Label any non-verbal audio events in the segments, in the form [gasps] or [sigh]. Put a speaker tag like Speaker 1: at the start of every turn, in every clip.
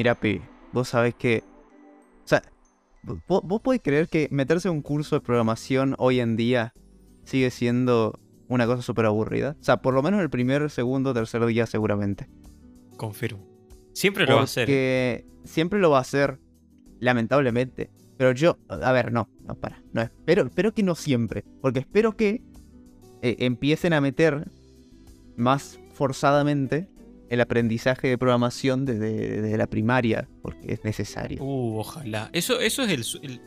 Speaker 1: mira, Pi, vos sabés que. O sea, vos, vos podés creer que meterse a un curso de programación hoy en día sigue siendo una cosa súper aburrida. O sea, por lo menos el primer, segundo, tercer día seguramente.
Speaker 2: Confirmo. Siempre lo va a hacer.
Speaker 1: Porque siempre lo va a hacer, lamentablemente. Pero yo, a ver, no, no, para. No, espero, espero que no siempre. Porque espero que eh, empiecen a meter más forzadamente el aprendizaje de programación desde, desde la primaria, porque es necesario.
Speaker 2: Uh, ojalá. Eso, eso es el, el,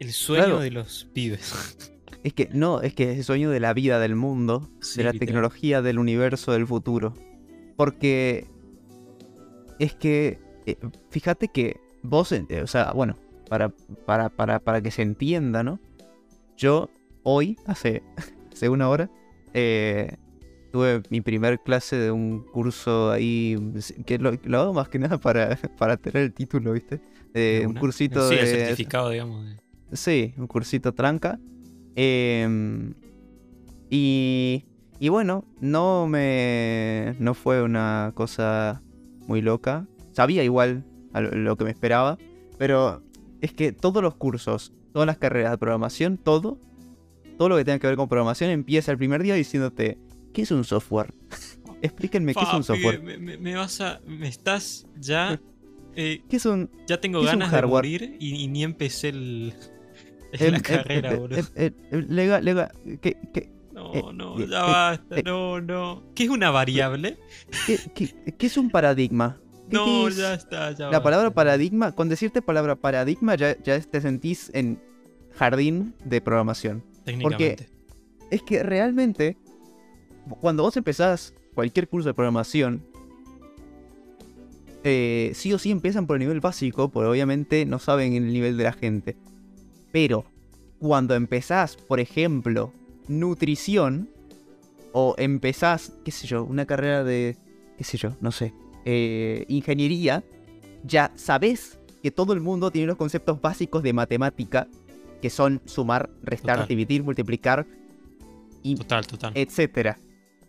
Speaker 2: el sueño
Speaker 1: Claro.
Speaker 2: de los pibes. [laughs]
Speaker 1: Es que no, es que es el sueño de la vida, del mundo,
Speaker 2: Sí,
Speaker 1: de la
Speaker 2: literal.
Speaker 1: tecnología, del universo, del futuro. Porque es que, eh, fíjate que vos, eh, o sea, bueno, para, para, para, para que se entienda, ¿no? Yo hoy, hace, [laughs] hace una hora, eh, tuve mi primer clase de un curso ahí, que lo, lo hago más que nada para, [laughs] para tener el título, ¿viste? Un cursito
Speaker 2: sí,
Speaker 1: de...
Speaker 2: el certificado, digamos. de-
Speaker 1: Sí, un cursito tranca. Em, y, y bueno, no me. No fue una cosa muy loca. Sabía igual a lo, lo que me esperaba. Pero es que todos los cursos, todas las carreras de programación, todo, todo lo que tenga que ver con programación empieza el primer día diciéndote: ¿Qué es un software? [laughs] Explíquenme qué es un software.
Speaker 2: Me, me- me vas a. Me estás ya. eh,
Speaker 1: ¿Qué es un.
Speaker 2: ya tengo
Speaker 1: ¿Qué es un
Speaker 2: ganas de morir y, y ni empecé el, la carrera, boludo.
Speaker 1: lega- lega- ¿qué- qué-
Speaker 2: No,
Speaker 1: eh,
Speaker 2: no,
Speaker 1: eh,
Speaker 2: ya
Speaker 1: eh,
Speaker 2: basta,
Speaker 1: eh.
Speaker 2: no, no. ¿Qué es una variable?
Speaker 1: qué- qué- qué es un paradigma? ¿Qué- qué
Speaker 2: No,
Speaker 1: es-
Speaker 2: ya está, ya
Speaker 1: La palabra paradigma, con decirte palabra paradigma ya, ya te sentís en jardín de programación.
Speaker 2: Técnicamente.
Speaker 1: Es que realmente, cuando vos empezás cualquier curso de programación, eh, sí o sí empiezan por el nivel básico, porque obviamente no saben el nivel de la gente. Pero cuando empezás, por ejemplo, nutrición, o empezás, qué sé yo, una carrera de, qué sé yo, no sé, eh, ingeniería, ya sabés que todo el mundo tiene los conceptos básicos de matemática, que son sumar, restar,
Speaker 2: Total.
Speaker 1: dividir, multiplicar, y
Speaker 2: Total, total.
Speaker 1: etcétera.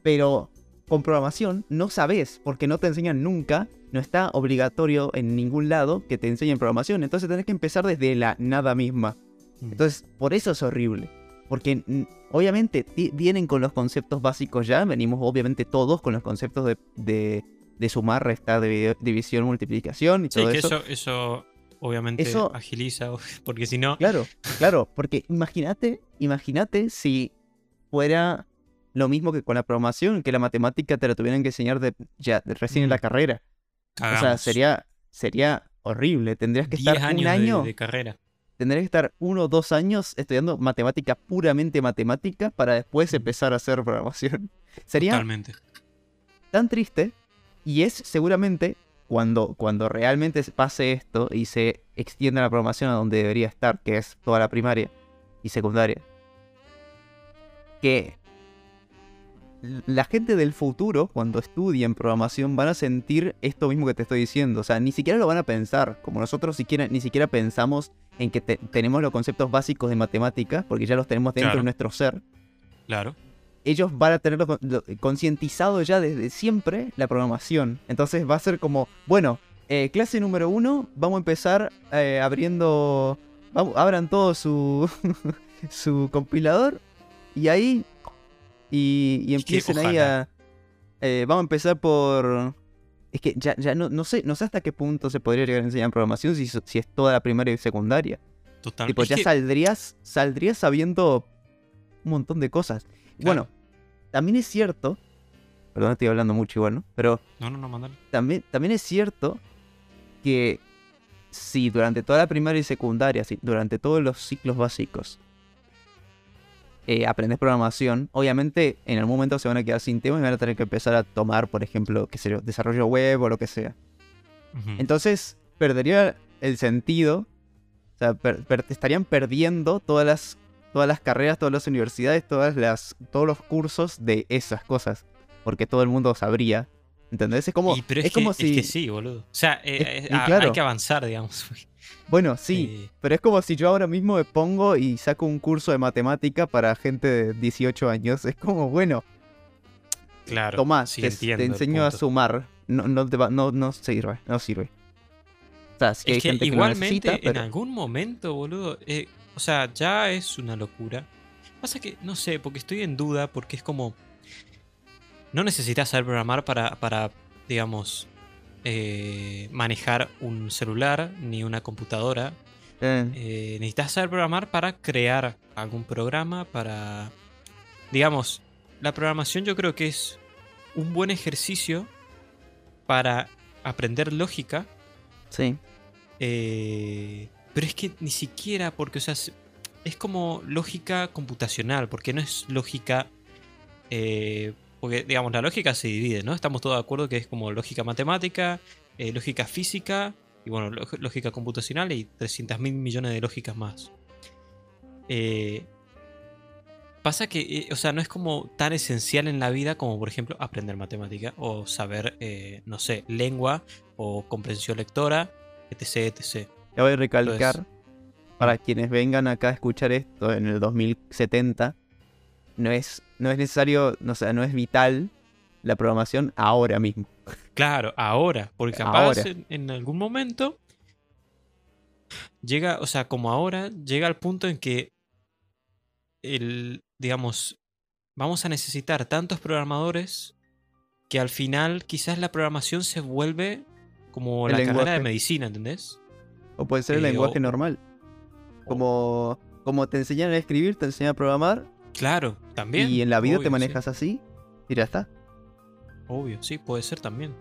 Speaker 1: Pero con programación no sabes, porque no te enseñan nunca, no está obligatorio en ningún lado que te enseñen programación. Entonces tenés que empezar desde la nada misma.
Speaker 2: Mm.
Speaker 1: Entonces, por eso es horrible. Porque obviamente vienen con los conceptos básicos ya, venimos obviamente todos con los conceptos de, de- de sumar, restar, divi- división, multiplicación y
Speaker 2: sí,
Speaker 1: todo
Speaker 2: que
Speaker 1: eso.
Speaker 2: eso, eso obviamente
Speaker 1: Eso-
Speaker 2: agiliza, [laughs] porque si no.
Speaker 1: Claro, claro, porque imagínate, imagínate si fuera lo mismo que con la programación, que la matemática te la tuvieran que enseñar de, ya de recién en la
Speaker 2: Mm.
Speaker 1: carrera. O sea, sería, sería horrible. Tendrías que
Speaker 2: 10
Speaker 1: estar
Speaker 2: años
Speaker 1: un
Speaker 2: de-
Speaker 1: año,
Speaker 2: de carrera.
Speaker 1: tendrías que estar uno o dos años estudiando matemática puramente matemática para después
Speaker 2: Mm.
Speaker 1: empezar a hacer programación. [laughs] Sería
Speaker 2: Totalmente.
Speaker 1: tan triste y es seguramente cuando, cuando realmente se pase esto y se extienda la programación a donde debería estar, que es toda la primaria y secundaria, que la gente del futuro, cuando estudien programación, van a sentir esto mismo que te estoy diciendo. O sea, ni siquiera lo van a pensar, como nosotros siquiera, ni siquiera pensamos en que te- tenemos los conceptos básicos de matemática, porque ya los tenemos dentro
Speaker 2: Claro.
Speaker 1: de nuestro ser
Speaker 2: Claro.
Speaker 1: ellos van a tenerlo con- lo- concientizado ya desde siempre la programación. Entonces va a ser como, bueno, eh, clase número uno, vamos a empezar eh, abriendo, vamos, abran todo su, [laughs] su compilador y ahí, y, y empiecen ahí a, eh, vamos a empezar por... Es que ya, ya no, no sé no sé hasta qué punto se podría llegar a enseñar programación si, si es toda la primaria y secundaria.
Speaker 2: Total.
Speaker 1: Tipo, ya
Speaker 2: que-
Speaker 1: saldrías, saldrías sabiendo un montón de cosas. Bueno, también es cierto, perdón, estoy hablando mucho igual, ¿no? Pero
Speaker 2: No, no, no, mandale.
Speaker 1: también, también es cierto que si durante toda la primaria y secundaria, si durante todos los ciclos básicos, eh, aprendes programación, obviamente en algún momento se van a quedar sin tema y van a tener que empezar a tomar, por ejemplo, qué sé yo, desarrollo web o lo que sea. Entonces, perdería el sentido. O sea, per- per- estarían perdiendo todas las, todas las carreras, todas las universidades, todas las, todos los cursos de esas cosas. Porque todo el mundo sabría. ¿Entendés? Es como,
Speaker 2: Y, pero
Speaker 1: es
Speaker 2: es,
Speaker 1: como
Speaker 2: que,
Speaker 1: si.
Speaker 2: es que sí, boludo. O sea, eh,
Speaker 1: Es-
Speaker 2: eh,
Speaker 1: claro.
Speaker 2: hay que avanzar, digamos. [laughs]
Speaker 1: Bueno, sí.
Speaker 2: Eh,
Speaker 1: Pero es como si yo ahora mismo me pongo y saco un curso de matemática para gente de 18 años. Es como, bueno,
Speaker 2: claro.
Speaker 1: tomá,
Speaker 2: sí,
Speaker 1: te, enseño a sumar. No, no, te va- no, no sirve, no sirve. O sea, sí hay
Speaker 2: es que
Speaker 1: gente que
Speaker 2: igualmente
Speaker 1: necesita,
Speaker 2: en
Speaker 1: pero...
Speaker 2: algún momento, boludo, eh, o sea, ya es una locura. Pasa que, no sé, porque estoy en duda, porque es como... No necesitas saber programar para, para digamos, eh, manejar un celular ni una computadora.
Speaker 1: eh,
Speaker 2: Eh, necesitas saber programar para crear algún programa, para... Digamos, la programación yo creo que es un buen ejercicio para aprender lógica
Speaker 1: sí.
Speaker 2: eh, pero es que ni siquiera, porque, o sea, es- es como lógica computacional, porque no es lógica. Porque, digamos, la lógica se divide, ¿no? Estamos todos de acuerdo que es como lógica matemática, eh, lógica física, y bueno, lógica computacional y 300 mil millones de lógicas más. Eh, pasa que, eh, o sea, no es como tan esencial en la vida como, por ejemplo, aprender matemática o saber, no sé, lengua o comprensión lectora, etc, etc.
Speaker 1: Te voy a recalcar,
Speaker 2: Entonces-
Speaker 1: para quienes vengan acá a escuchar esto en el 2070, no es, no es necesario, no, o sea, no es vital la programación ahora mismo.
Speaker 2: Claro, ahora, porque capaz
Speaker 1: Ahora.
Speaker 2: En, en algún momento llega, o sea, como ahora, llega al punto en que el, digamos, vamos a necesitar tantos programadores que al final quizás la programación se vuelve como
Speaker 1: El
Speaker 2: la carrera de
Speaker 1: lenguaje.
Speaker 2: medicina, ¿entendés?
Speaker 1: O puede ser el
Speaker 2: Eh,
Speaker 1: lenguaje
Speaker 2: o-
Speaker 1: normal. Como, como te enseñan a escribir, te enseñan a programar,
Speaker 2: Claro, también.
Speaker 1: y en la vida
Speaker 2: obvio,
Speaker 1: te
Speaker 2: sí.
Speaker 1: manejas así, y ya está.
Speaker 2: Obvio, sí, puede ser también.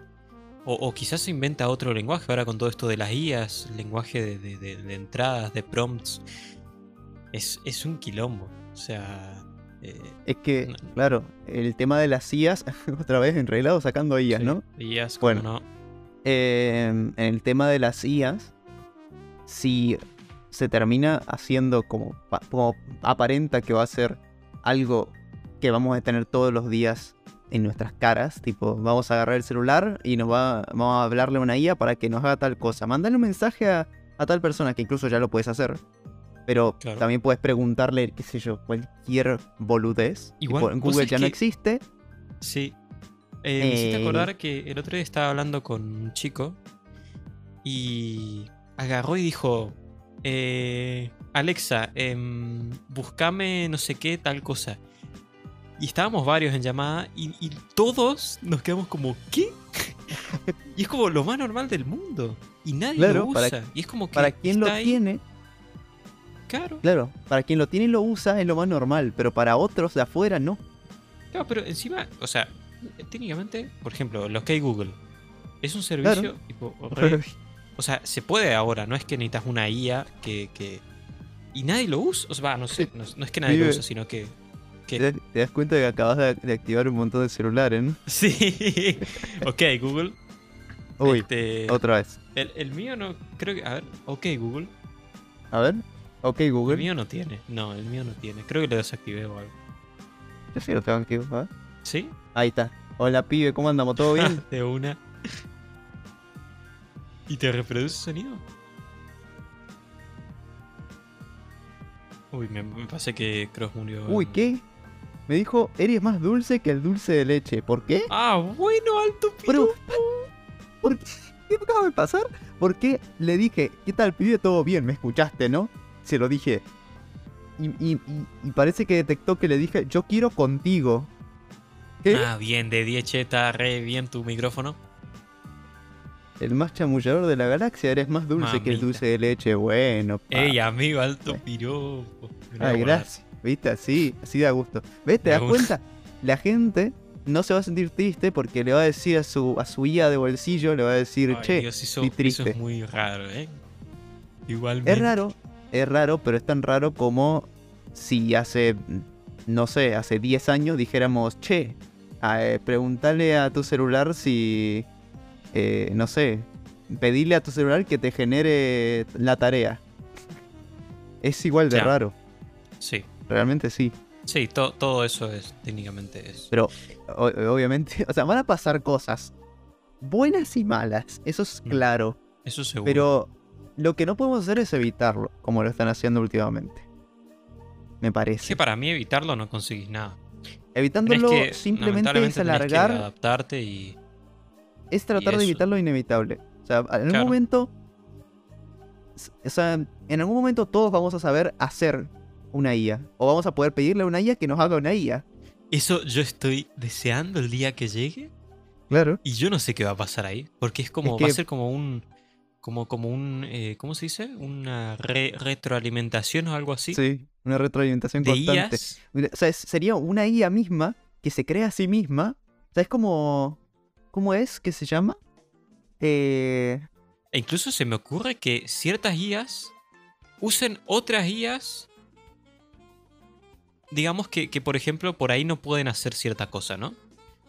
Speaker 2: O, o quizás se inventa otro lenguaje ahora con todo esto de las IAs, lenguaje de, de- de- de entradas, de prompts. Es, es un quilombo. O sea. eh,
Speaker 1: Es que,
Speaker 2: No.
Speaker 1: claro, el tema de las IAs, [laughs] otra vez enreglado sacando IAs,
Speaker 2: sí,
Speaker 1: ¿no?
Speaker 2: IAs,
Speaker 1: Bueno.
Speaker 2: no.
Speaker 1: Eh, en el tema de las IAs, si se termina haciendo como, como aparenta que va a ser algo que vamos a tener todos los días en nuestras caras, tipo, vamos a agarrar el celular y nos va, vamos a hablarle a una IA para que nos haga tal cosa. Mandale un mensaje a, a tal persona, que incluso ya lo puedes hacer. Pero
Speaker 2: Claro.
Speaker 1: también puedes preguntarle, qué sé yo, cualquier boludez.
Speaker 2: Igual,
Speaker 1: en Google ya no
Speaker 2: que-
Speaker 1: existe.
Speaker 2: Sí. Eh, me hiciste
Speaker 1: Eh,
Speaker 2: acordar que el otro día estaba hablando con un chico y agarró y dijo: eh, Alexa, em, buscame no sé qué, tal cosa. Y estábamos varios en llamada y, y todos nos quedamos como: ¿qué? [laughs] y es como lo más normal del mundo. Y nadie
Speaker 1: Claro,
Speaker 2: lo
Speaker 1: para-
Speaker 2: usa. y es como que.
Speaker 1: Para quien lo
Speaker 2: ahí,
Speaker 1: tiene,
Speaker 2: Claro,
Speaker 1: claro, para quien lo tiene y lo usa es lo más normal, pero para otros de afuera no.
Speaker 2: claro, pero encima, o sea, técnicamente, por ejemplo, lo que hay Google. Es un servicio tipo, [laughs] re- O sea, se puede ahora, no es que necesitas una IA que. que- Y nadie lo usa. O sea, va, no sé, no, no es que nadie lo usa, sino que.
Speaker 1: Te,
Speaker 2: que...
Speaker 1: das- te das cuenta que acabas de, de activar un montón de celulares, [laughs] ¿no?
Speaker 2: Sí. ok, Google.
Speaker 1: Uy,
Speaker 2: este,
Speaker 1: otra vez.
Speaker 2: el, el mío no. Creo que. A ver, ok, Google.
Speaker 1: A ver. Ok,
Speaker 2: El
Speaker 1: Google.
Speaker 2: mío no tiene. No, el mío no tiene. Creo que lo desactivé o algo.
Speaker 1: Yo sí lo tengo activado. a ver.
Speaker 2: ¿Sí?
Speaker 1: Ahí está. Hola, pibe, ¿cómo andamos? ¿Todo [laughs] bien?
Speaker 2: De una. ¿Y te reproduce sonido? Uy, me, me pasé que Cross murió.
Speaker 1: Uy, ¿qué? Me dijo, eres más dulce que el dulce de leche. ¿Por qué?
Speaker 2: Ah, bueno, alto
Speaker 1: Pero,
Speaker 2: piropo.
Speaker 1: ¿por qué? ¿Qué acaba de pasar? Porque le dije, ¿qué tal, pibe? Todo bien, me escuchaste, ¿no? Se lo dije. Y, y- y- y parece que detectó que le dije, yo quiero contigo. ¿Qué?
Speaker 2: Ah, bien, de 10 che, está re bien tu micrófono.
Speaker 1: El más chamullador de la galaxia, eres más dulce que el dulce de leche. Bueno, pa.
Speaker 2: Ey, amigo, alto
Speaker 1: Bueno.
Speaker 2: piropo.
Speaker 1: Ay, gracias. ¿Viste? Así, así da gusto. ¿Ves? ¿Te
Speaker 2: Me
Speaker 1: das
Speaker 2: gusta.
Speaker 1: cuenta? La gente no se va a sentir triste porque le va a decir a su, a su IA de bolsillo, le va a decir,
Speaker 2: Ay,
Speaker 1: che,
Speaker 2: Dios, eso,
Speaker 1: triste.
Speaker 2: es muy raro, ¿eh? Igualmente.
Speaker 1: es raro, es raro, pero es tan raro como si hace, no sé, hace 10 años dijéramos, che, eh, preguntale a tu celular si, eh, no sé, pedirle a tu celular que te genere la tarea. Es igual de
Speaker 2: Ya.
Speaker 1: raro,
Speaker 2: Sí,
Speaker 1: realmente sí.
Speaker 2: sí, to- todo eso es, técnicamente es.
Speaker 1: Pero obviamente, [laughs] o sea, van a pasar cosas buenas y malas, eso es
Speaker 2: Mm.
Speaker 1: claro.
Speaker 2: Eso seguro.
Speaker 1: Pero lo que no podemos hacer es evitarlo, como lo están haciendo últimamente. Me
Speaker 2: Es
Speaker 1: parece.
Speaker 2: que para mí evitarlo no conseguís nada.
Speaker 1: Evitándolo
Speaker 2: Tenés que,
Speaker 1: simplemente es
Speaker 2: tenés que
Speaker 1: alargar,
Speaker 2: adaptarte y.
Speaker 1: es tratar de evitar lo inevitable. O sea, en
Speaker 2: Claro.
Speaker 1: momento o sea, en algún momento todos vamos a saber hacer una IA. O vamos a poder pedirle a una IA que nos haga una IA.
Speaker 2: Eso yo estoy deseando el día que llegue
Speaker 1: Claro.
Speaker 2: y yo no sé qué va a pasar ahí. Porque es como,
Speaker 1: Es
Speaker 2: va a ser como un, como, como un, eh, ¿cómo se dice? Una re- retroalimentación o algo así.
Speaker 1: Sí, una retroalimentación
Speaker 2: de
Speaker 1: constante.
Speaker 2: IAs.
Speaker 1: O sea, sería una IA misma que se crea a sí misma. O sea, es como... ¿Cómo es que se llama? Eh,
Speaker 2: E incluso se me ocurre que ciertas IAs usen otras IAs. Digamos que, que, por ejemplo, por ahí no pueden hacer cierta cosa, ¿no?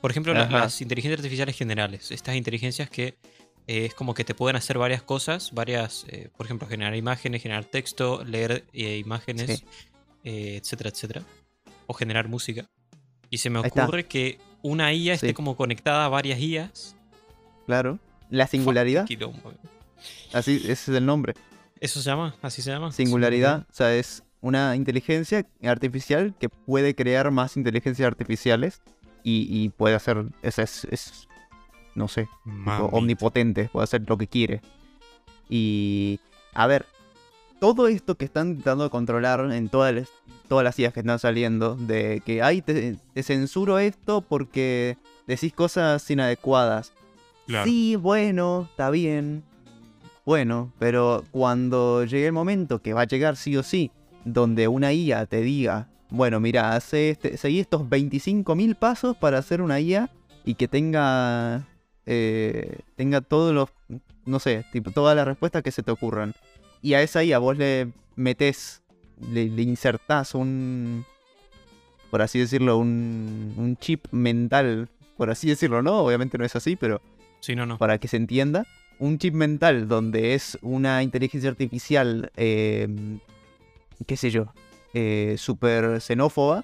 Speaker 2: Por ejemplo, las inteligencias artificiales generales. Estas inteligencias que eh, es como que te pueden hacer varias cosas, varias, eh, por ejemplo, generar imágenes, generar texto, leer eh, imágenes,
Speaker 1: Sí.
Speaker 2: eh, etcétera, etcétera. O generar música. Y se me ocurre que una IA esté como conectada a varias IAs.
Speaker 1: claro. La singularidad.
Speaker 2: Quilombo.
Speaker 1: Así, ese es el nombre.
Speaker 2: ¿Eso se llama? ¿Así se llama?
Speaker 1: Singularidad. O sea, es una inteligencia artificial que puede crear más inteligencias artificiales. Y, y puede hacer... Es, es, es- no sé. omnipotente, puede hacer lo que quiere. Y, a ver, todo esto que están intentando controlar en todas las, todas las ideas que están saliendo, de que, ay, te, te censuro esto porque decís cosas inadecuadas.
Speaker 2: Claro.
Speaker 1: Sí, bueno, está bien. Bueno, pero cuando llegue el momento, que va a llegar sí o sí, donde una IA te diga, bueno, mira, hace este, seguí estos 25.000 pasos para hacer una IA y que tenga eh, tenga todos los, no sé, tipo, todas las respuestas que se te ocurran. Y a esa IA vos le metés, le, le insertás un, por así decirlo, un, un chip mental, por así decirlo, ¿no? Obviamente no es así, pero
Speaker 2: Sí, no, no.
Speaker 1: para que se entienda, un chip mental donde es una inteligencia artificial, eh, qué sé yo, eh, súper xenófoba.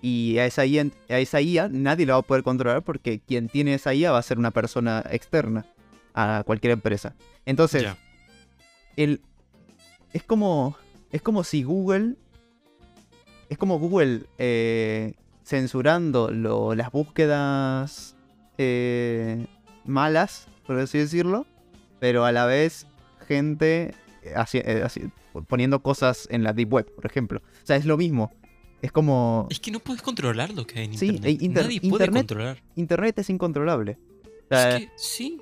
Speaker 1: Y a esa, IA, a esa IA nadie la va a poder controlar porque quien tiene esa IA va a ser una persona externa a cualquier empresa. Entonces, el, es como es como si Google es como Google eh, censurando lo- las búsquedas eh, malas por así decirlo pero a la vez gente eh, eh, poniendo cosas en la deep web por ejemplo o sea es lo mismo es como
Speaker 2: Es que no puedes controlar lo que hay en
Speaker 1: Sí,
Speaker 2: internet.
Speaker 1: inter-
Speaker 2: Nadie puede
Speaker 1: internet-
Speaker 2: controlar.
Speaker 1: internet es incontrolable O sea,
Speaker 2: es que sí.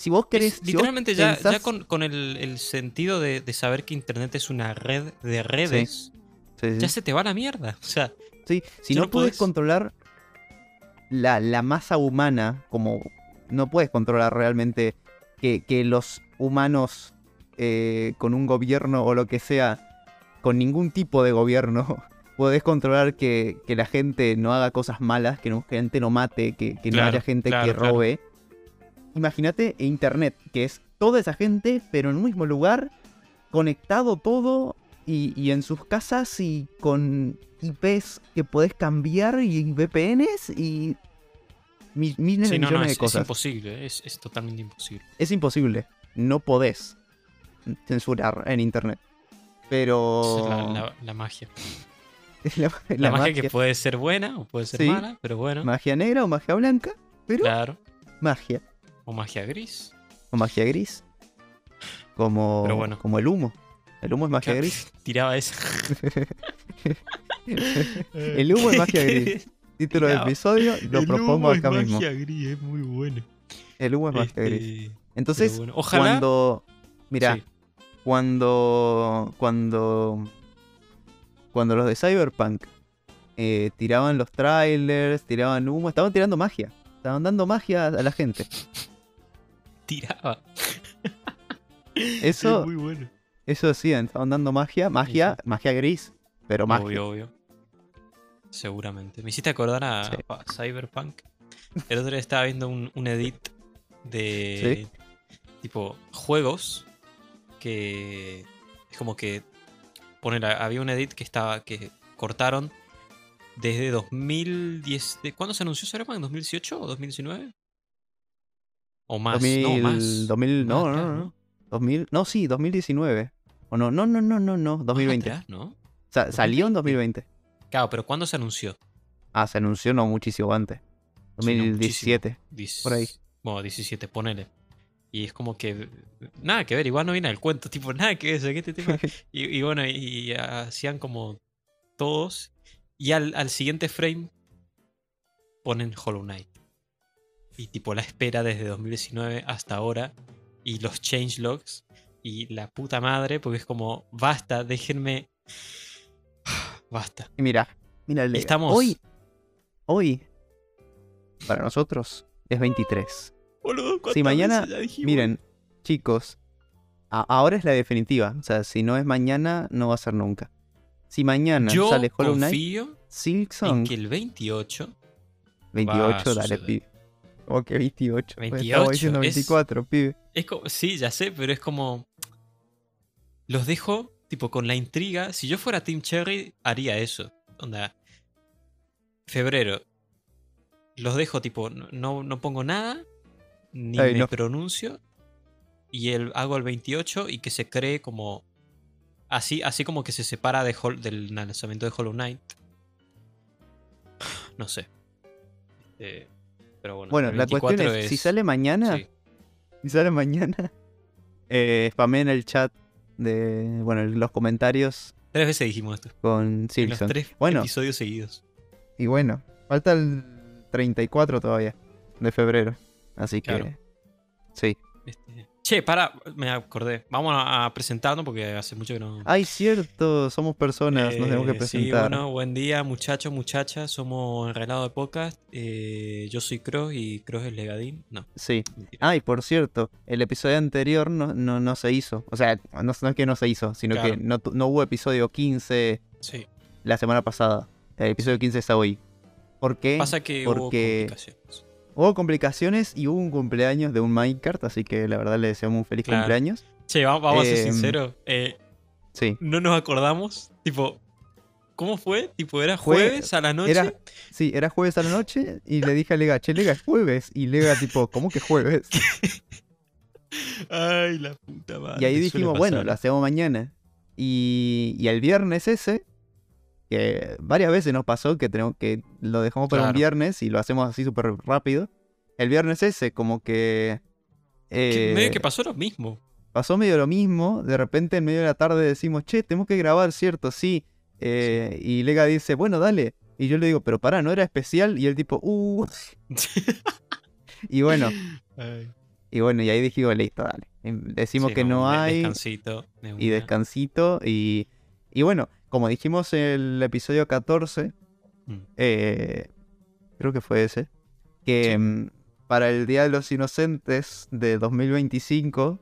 Speaker 1: Si vos
Speaker 2: es-
Speaker 1: querés si
Speaker 2: literalmente ya, ya
Speaker 1: pensás-
Speaker 2: con, con el, el sentido de, de saber que internet es una red de redes,
Speaker 1: Sí, sí.
Speaker 2: ya se te va la mierda. O sea,
Speaker 1: Sí, si no
Speaker 2: no
Speaker 1: puedes controlar la, la masa humana, como no puedes controlar realmente que, que los humanos eh, con un gobierno o lo que sea, con ningún tipo de gobierno, [laughs] podés controlar que, que la gente no haga cosas malas, que la gente no mate, que, que no haya gente
Speaker 2: claro,
Speaker 1: que
Speaker 2: claro.
Speaker 1: Imagínate Internet, que es toda esa gente, pero en un mismo lugar, conectado todo y, y en sus casas y con IPs que podés cambiar y VPNs y mi- miles
Speaker 2: sí,
Speaker 1: de
Speaker 2: no,
Speaker 1: millones
Speaker 2: no,
Speaker 1: de
Speaker 2: es, es
Speaker 1: cosas.
Speaker 2: imposible. Es, es totalmente imposible.
Speaker 1: Es imposible. No podés censurar en internet. Pero.
Speaker 2: Es la, la- la magia. [laughs]
Speaker 1: la,
Speaker 2: La,
Speaker 1: la
Speaker 2: magia,
Speaker 1: magia,
Speaker 2: que puede ser buena o puede ser
Speaker 1: Sí.
Speaker 2: mala, pero bueno.
Speaker 1: magia negra o magia blanca, pero
Speaker 2: Claro.
Speaker 1: magia.
Speaker 2: O magia gris.
Speaker 1: O magia gris. Como,
Speaker 2: Pero bueno.
Speaker 1: como el humo. El humo es magia gris. [laughs]
Speaker 2: Tiraba eso. [laughs]
Speaker 1: El humo es magia gris. [laughs] Título del episodio, lo
Speaker 2: El
Speaker 1: propongo
Speaker 2: humo es
Speaker 1: acá mismo.
Speaker 2: magia gris, es muy bueno.
Speaker 1: El humo es magia
Speaker 2: Este,
Speaker 1: gris. Entonces,
Speaker 2: bueno, Ojalá.
Speaker 1: cuando. Mira,
Speaker 2: Sí.
Speaker 1: cuando. Cuando. Cuando los de Cyberpunk eh, tiraban los trailers, tiraban humo, estaban tirando magia. Estaban dando magia a la gente.
Speaker 2: Tiraba. [laughs]
Speaker 1: Eso,
Speaker 2: Es muy bueno.
Speaker 1: eso hacían, estaban dando magia, magia, magia gris, pero magia.
Speaker 2: Obvio, obvio. Seguramente. Me hiciste acordar a,
Speaker 1: Sí.
Speaker 2: a Cyberpunk. El otro día estaba viendo un, un edit de tipo juegos que es como que poner había un edit que estaba que cortaron desde 2010 ¿de ¿cuándo se anunció Cyberpunk? ¿En 2018 o 2019? O más,
Speaker 1: 2000,
Speaker 2: no, más.
Speaker 1: 2000, no,
Speaker 2: Más
Speaker 1: no, no, no. 2000, no, sí, 2019. O no, no, no, no, no, no,
Speaker 2: Más
Speaker 1: 2020.
Speaker 2: atrás, ¿no?
Speaker 1: Sa- salió en 2020.
Speaker 2: Claro, pero ¿cuándo se anunció?
Speaker 1: Ah, se anunció no muchísimo antes.
Speaker 2: Sí, no,
Speaker 1: 2017.
Speaker 2: Dis-
Speaker 1: Por ahí.
Speaker 2: Bueno, 17, ponele. Y es como que. Nada que ver, igual no viene al cuento, [laughs] tipo, nada que ver, ¿qué este tema? [laughs] Y, y bueno, y, y hacían como todos. Y al, al siguiente frame ponen Hollow Knight. Y tipo la espera desde 2019 hasta ahora. Y los changelogs. Y la puta madre, porque es como, basta, déjenme. [sighs] Basta.
Speaker 1: Y mira, mira, Lega,
Speaker 2: Estamos-
Speaker 1: hoy, hoy, para nosotros, es 23.
Speaker 2: Boludo,
Speaker 1: Si
Speaker 2: ¿cuántas
Speaker 1: mañana, miren, chicos, a- ahora es la definitiva. O sea, si no es mañana, no va a ser nunca. Si mañana
Speaker 2: Yo
Speaker 1: sale Hollow Knight,
Speaker 2: confío en que el 28
Speaker 1: 28, dale, pibe. ¿Cómo que 28? Pues
Speaker 2: 28,
Speaker 1: estamos diciendo
Speaker 2: es-
Speaker 1: 24, pibe.
Speaker 2: Es como, sí, ya sé, pero es como. Los dejo, tipo, con la intriga. Si yo fuera Team Cherry, haría eso. Onda. Febrero. Los dejo, tipo, no- no, pongo nada. Ni
Speaker 1: Ay,
Speaker 2: me
Speaker 1: no.
Speaker 2: pronuncio. Y el, hago el 28 y que se cree como. Así, así como que se separa de Hol- del lanzamiento de Hollow Knight. No sé. Este, pero bueno.
Speaker 1: Bueno, la cuestión
Speaker 2: 24
Speaker 1: es, [laughs] si sale mañana,
Speaker 2: sí.
Speaker 1: si sale mañana, eh, spamé en el chat de, bueno, en los comentarios
Speaker 2: Tres veces dijimos esto.
Speaker 1: con
Speaker 2: En los tres
Speaker 1: Bueno.
Speaker 2: episodios seguidos.
Speaker 1: Y bueno, falta el 34 todavía, de febrero. Así que, sí.
Speaker 2: Este, Che, para, me acordé. Vamos a, presentarnos porque hace mucho que no.
Speaker 1: Ay, cierto, somos personas, nos tenemos que
Speaker 2: Eh,
Speaker 1: presentar.
Speaker 2: Sí, bueno, buen día, muchachos, muchachas. Somos Enrelado de Podcast. Eh, yo soy Cross y Cross es Legadín. No,
Speaker 1: Sí.
Speaker 2: mentira.
Speaker 1: Ah, y por cierto, el episodio anterior no, no, no se hizo. O sea, no, no es que no se hizo, sino
Speaker 2: Claro.
Speaker 1: que no, no hubo episodio 15
Speaker 2: Sí.
Speaker 1: la semana pasada. El episodio 15 está hoy. ¿Por qué?
Speaker 2: Pasa que hubo complicaciones.
Speaker 1: Hubo complicaciones y hubo un cumpleaños de un Minecraft, así que la verdad le deseamos un feliz
Speaker 2: Claro.
Speaker 1: cumpleaños.
Speaker 2: Che, vamos, vamos a ser
Speaker 1: Em,
Speaker 2: sinceros. eh,
Speaker 1: Sí.
Speaker 2: no nos acordamos. Tipo, ¿cómo fue? Tipo, era jueves a la noche.
Speaker 1: Era, sí, era jueves a la noche y le dije a Lega, che, Lega, es jueves. Y Lega, tipo, ¿cómo que jueves? [laughs]
Speaker 2: Ay, la puta madre.
Speaker 1: Y ahí dijimos, bueno, lo hacemos mañana. Y, y el viernes ese, que varias veces nos pasó que tenemos que lo dejamos para un viernes y lo hacemos así súper rápido. El viernes ese, como que. Eh,
Speaker 2: medio que pasó lo mismo.
Speaker 1: pasó medio lo mismo. De repente, en medio de la tarde, decimos, che, tenemos que grabar, ¿cierto? Sí. Eh, Y Lega dice, bueno, dale. Y yo le digo, pero pará, ¿no era especial? Y el tipo, uh. [laughs] Y bueno,
Speaker 2: Ay.
Speaker 1: y bueno, y ahí dijimos, listo, dale. Y Decimos
Speaker 2: Sí,
Speaker 1: que no hay.
Speaker 2: Descansito. de
Speaker 1: y descansito. Y, y bueno, como dijimos en el episodio 14,
Speaker 2: Mm.
Speaker 1: eh, creo que fue ese, que
Speaker 2: Sí.
Speaker 1: mm, para el Día de los Inocentes de 2025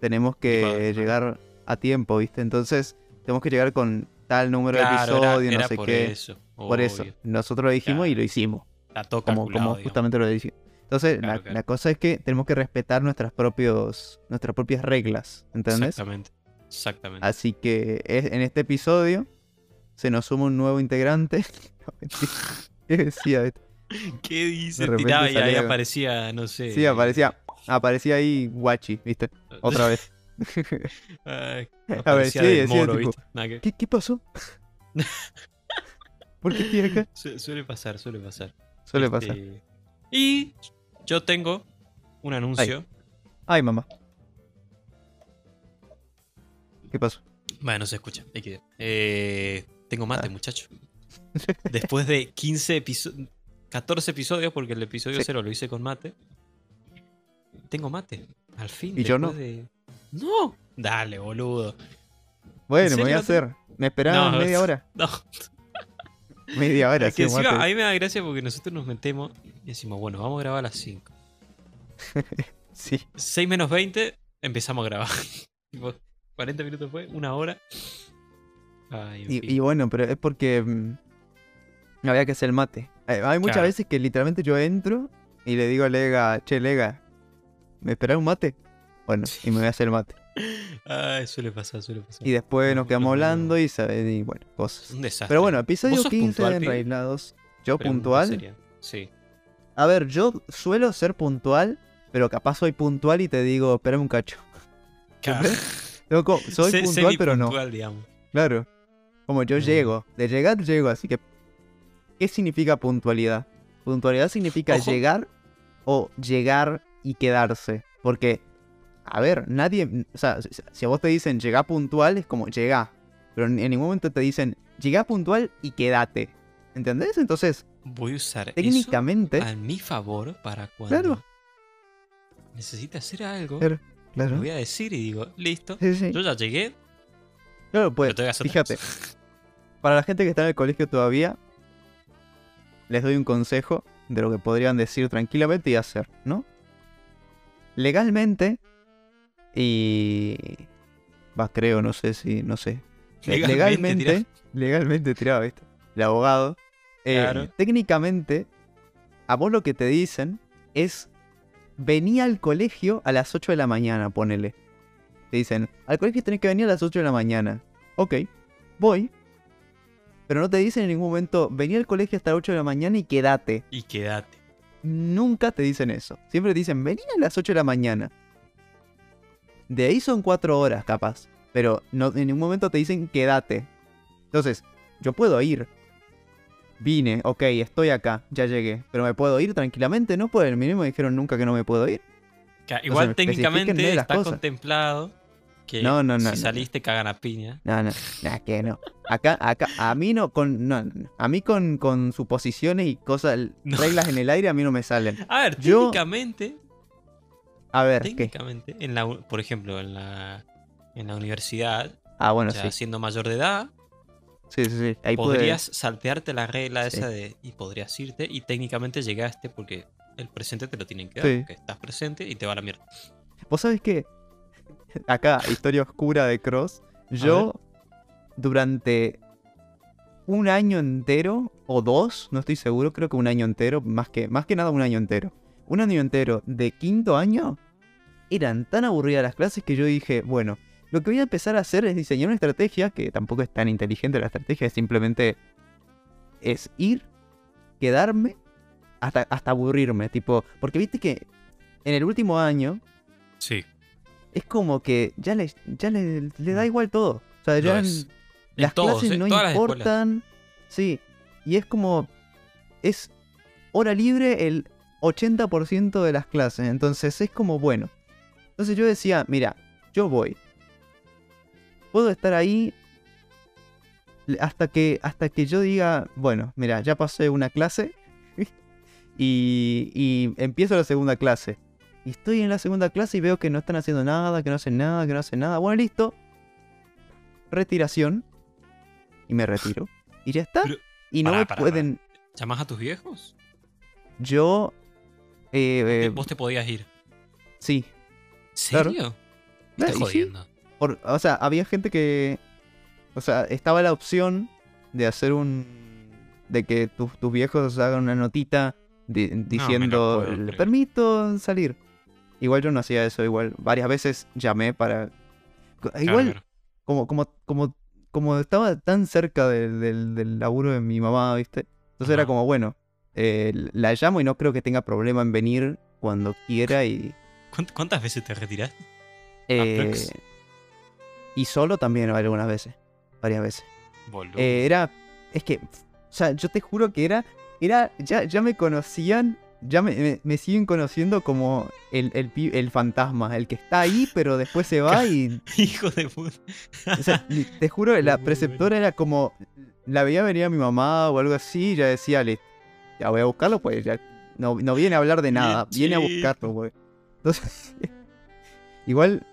Speaker 1: tenemos que llegar a tiempo, ¿viste? Entonces tenemos que llegar con tal número de
Speaker 2: Claro,
Speaker 1: episodios, no sé
Speaker 2: por
Speaker 1: qué.
Speaker 2: Eso,
Speaker 1: Por eso, nosotros lo dijimos y lo hicimos,
Speaker 2: Está todo
Speaker 1: como, justamente lo dijimos. Entonces, la,
Speaker 2: Claro,
Speaker 1: la cosa es que tenemos que respetar nuestras, propios, nuestras propias reglas, ¿entendés?
Speaker 2: Exactamente. Exactamente.
Speaker 1: Así que en este episodio se nos suma un nuevo integrante. [laughs] ¿Qué decía esto?
Speaker 2: ¿Qué dice? Tiraba y ahí aparecía, no sé.
Speaker 1: Sí, aparecía, aparecía ahí Guachi, ¿viste? Otra vez.
Speaker 2: Ay, [laughs]
Speaker 1: A ver, sí, decía
Speaker 2: moro,
Speaker 1: tipo,
Speaker 2: ¿viste? Nada que-
Speaker 1: ¿Qué, qué pasó? [laughs] ¿Por qué estoy acá?
Speaker 2: Su- Suele pasar, suele pasar.
Speaker 1: Suele
Speaker 2: Este,
Speaker 1: pasar.
Speaker 2: Y yo tengo un anuncio.
Speaker 1: Ay, mamá. ¿Qué pasó?
Speaker 2: Bueno, no se escucha. Eh, tengo mate,
Speaker 1: Ah.
Speaker 2: muchacho. [laughs] Después de 15 episodios. 14 episodios, porque el episodio
Speaker 1: Sí.
Speaker 2: 0 lo hice con mate. Tengo mate. Al fin.
Speaker 1: Y yo no.
Speaker 2: de- No. Dale, boludo.
Speaker 1: Bueno, me voy a hacer. Me esperaban [laughs]
Speaker 2: No,
Speaker 1: media hora.
Speaker 2: No.
Speaker 1: Media hora, sí,
Speaker 2: a mí me da gracia porque nosotros nos metemos y decimos, bueno, vamos a grabar a las 5. [laughs]
Speaker 1: Sí.
Speaker 2: 6 menos 20, empezamos a grabar. Tipo, 40 minutos después, una hora. Ay, en fin.
Speaker 1: Y, bueno, pero es porque mm, había que hacer el mate. Eh, Hay muchas
Speaker 2: Claro.
Speaker 1: veces que literalmente yo entro y le digo a Lega, che, Lega, ¿me esperás un mate? Bueno, y me voy a hacer el mate.
Speaker 2: Ay, [laughs] suele pasar, suele pasar.
Speaker 1: Y después nos
Speaker 2: No,
Speaker 1: quedamos
Speaker 2: no, no.
Speaker 1: hablando y, y bueno, cosas.
Speaker 2: Un desastre.
Speaker 1: Pero bueno,
Speaker 2: ¿Vos
Speaker 1: episodio
Speaker 2: sos
Speaker 1: 15
Speaker 2: puntual,
Speaker 1: de? Enrailados. Yo puntual.
Speaker 2: Sí.
Speaker 1: A ver, yo suelo ser puntual, pero capaz soy puntual y te digo, espérame un cacho. Tengo [laughs] soy
Speaker 2: Se-
Speaker 1: puntual, pero no.
Speaker 2: digamos.
Speaker 1: Claro. Como yo
Speaker 2: Mm.
Speaker 1: llego. De llegar, llego. Así que, ¿qué significa puntualidad? Puntualidad signica
Speaker 2: Ojo.
Speaker 1: llegar o llegar y quedarse. Porque, a ver, nadie. O sea, si- a vos te dicen llegá puntual, es como llegá. Pero en ningún momento te dicen llegá puntual y quédate. ¿Entendés? Entonces,
Speaker 2: Voy a usar
Speaker 1: técnicamente.
Speaker 2: eso a mi favor para cuando
Speaker 1: Claro.
Speaker 2: necesite hacer algo.
Speaker 1: Claro,
Speaker 2: Lo voy a decir y digo, listo.
Speaker 1: Sí, sí.
Speaker 2: Yo ya llegué,
Speaker 1: Claro, pues, fíjate. Para la gente que está en el colegio todavía, les doy un consejo de lo que podrían decir tranquilamente y hacer, ¿no? Legalmente, y. Va, creo, no sé si, no sé. Le-
Speaker 2: Legalmente,
Speaker 1: legalmente,
Speaker 2: tirá.
Speaker 1: legalmente tirado, ¿viste? El abogado. eh,
Speaker 2: Claro.
Speaker 1: técnicamente, a vos lo que te dicen es. Vení al colegio a las 8 de la mañana, ponele. Te dicen, al colegio tenés que venir a las 8 de la mañana. Ok, voy. Pero no te dicen en ningún momento, vení al colegio hasta las 8 de la mañana y quédate.
Speaker 2: Y quédate.
Speaker 1: Nunca te dicen eso. Siempre te dicen, vení a las 8 de la mañana. De ahí son 4 horas, capaz. Pero no, en ningún momento te dicen, quédate. Entonces, yo puedo ir. Vine, ok, estoy acá, ya llegué. Pero me puedo ir tranquilamente, ¿no? Por el mínimo me dijeron nunca que no me puedo ir.
Speaker 2: Igual técnicamente está
Speaker 1: cosas.
Speaker 2: contemplado que
Speaker 1: No, no, no,
Speaker 2: si
Speaker 1: no, no.
Speaker 2: saliste cagan a piña.
Speaker 1: No, no, nada que no. Acá, acá, a mí no, con, no, no. a mí con, con suposiciones y cosas,
Speaker 2: No.
Speaker 1: reglas en el aire a mí no me salen.
Speaker 2: A ver,
Speaker 1: Yo-
Speaker 2: técnicamente,
Speaker 1: A ver, ¿qué?
Speaker 2: técnicamente, en la, u- por ejemplo, en la, en la universidad,
Speaker 1: Ah, bueno, sí.
Speaker 2: siendo mayor de edad,
Speaker 1: Sí, sí, sí. Ahí pude-
Speaker 2: podrías saltearte la regla
Speaker 1: Sí.
Speaker 2: esa de y podrías irte y técnicamente llegaste porque el presente te lo tienen que dar,
Speaker 1: Sí.
Speaker 2: porque estás presente y te va a la mierda.
Speaker 1: Vos sabés que [laughs] acá, historia oscura de Cross, yo durante un año entero o dos, no estoy seguro, creo que un año entero, más que, más que nada un año entero. Un año entero de quinto año eran tan aburridas las clases que yo dije, bueno, lo que voy a empezar a hacer es diseñar una estrategia, que tampoco es tan inteligente la estrategia, es simplemente es ir, quedarme, hasta, hasta aburrirme, tipo, porque viste que en el último año
Speaker 2: Sí.
Speaker 1: es como que ya le, ya le, le da igual todo. O sea, ya en-.
Speaker 2: En
Speaker 1: las
Speaker 2: todos,
Speaker 1: clases
Speaker 2: eh,
Speaker 1: no importan. Sí, y es como, es hora libre el 80% de las clases. Entonces es como, bueno. Entonces yo decía, mira, yo voy. Puedo estar ahí hasta que, hasta que yo diga, bueno, mira, ya pasé una clase [laughs] y, y empiezo la segunda clase. Y estoy en la segunda clase y veo que no están haciendo nada, que no hacen nada, que no hacen nada. Bueno, listo. Retiración. Y me retiro. [laughs] Y ya está.
Speaker 2: Pero-
Speaker 1: y no
Speaker 2: pará,
Speaker 1: pueden...
Speaker 2: ¿Llamás a tus viejos?
Speaker 1: Yo... eh,
Speaker 2: Eh, Vos te podías ir.
Speaker 1: sí.
Speaker 2: ¿Serio?
Speaker 1: Claro.
Speaker 2: Estás jodiendo.
Speaker 1: Por- o sea, había gente que... O sea, estaba la opción de hacer un... De que tus, tus viejos hagan una notita di- diciendo, le
Speaker 2: creer".
Speaker 1: permito salir. Igual yo no hacía eso, igual varias veces llamé para... Igual,
Speaker 2: claro.
Speaker 1: como, como, como, como estaba tan cerca del, del, del laburo de mi mamá, ¿viste? Entonces era como, bueno, eh, la llamo y no creo que tenga problema en venir cuando quiera y...
Speaker 2: ¿Cuánt- ¿Cuántas veces te retiraste?
Speaker 1: eh. Y solo también algunas veces, varias veces. Eh, era, es que, o sea, yo te juro que era, era, ya, ya me conocían, ya me, me- me siguen conociendo como el, el, el fantasma, el que está ahí pero después se va y [laughs]
Speaker 2: Hijo de puta.
Speaker 1: O sea, te juro, la preceptora era como. La veía venir a mi mamá o algo así, y ya decía, "Listo, ya voy a buscarlo, pues ya. No, no viene a hablar de [laughs] nada, viene a buscarlo, pues. Entonces. [laughs] igual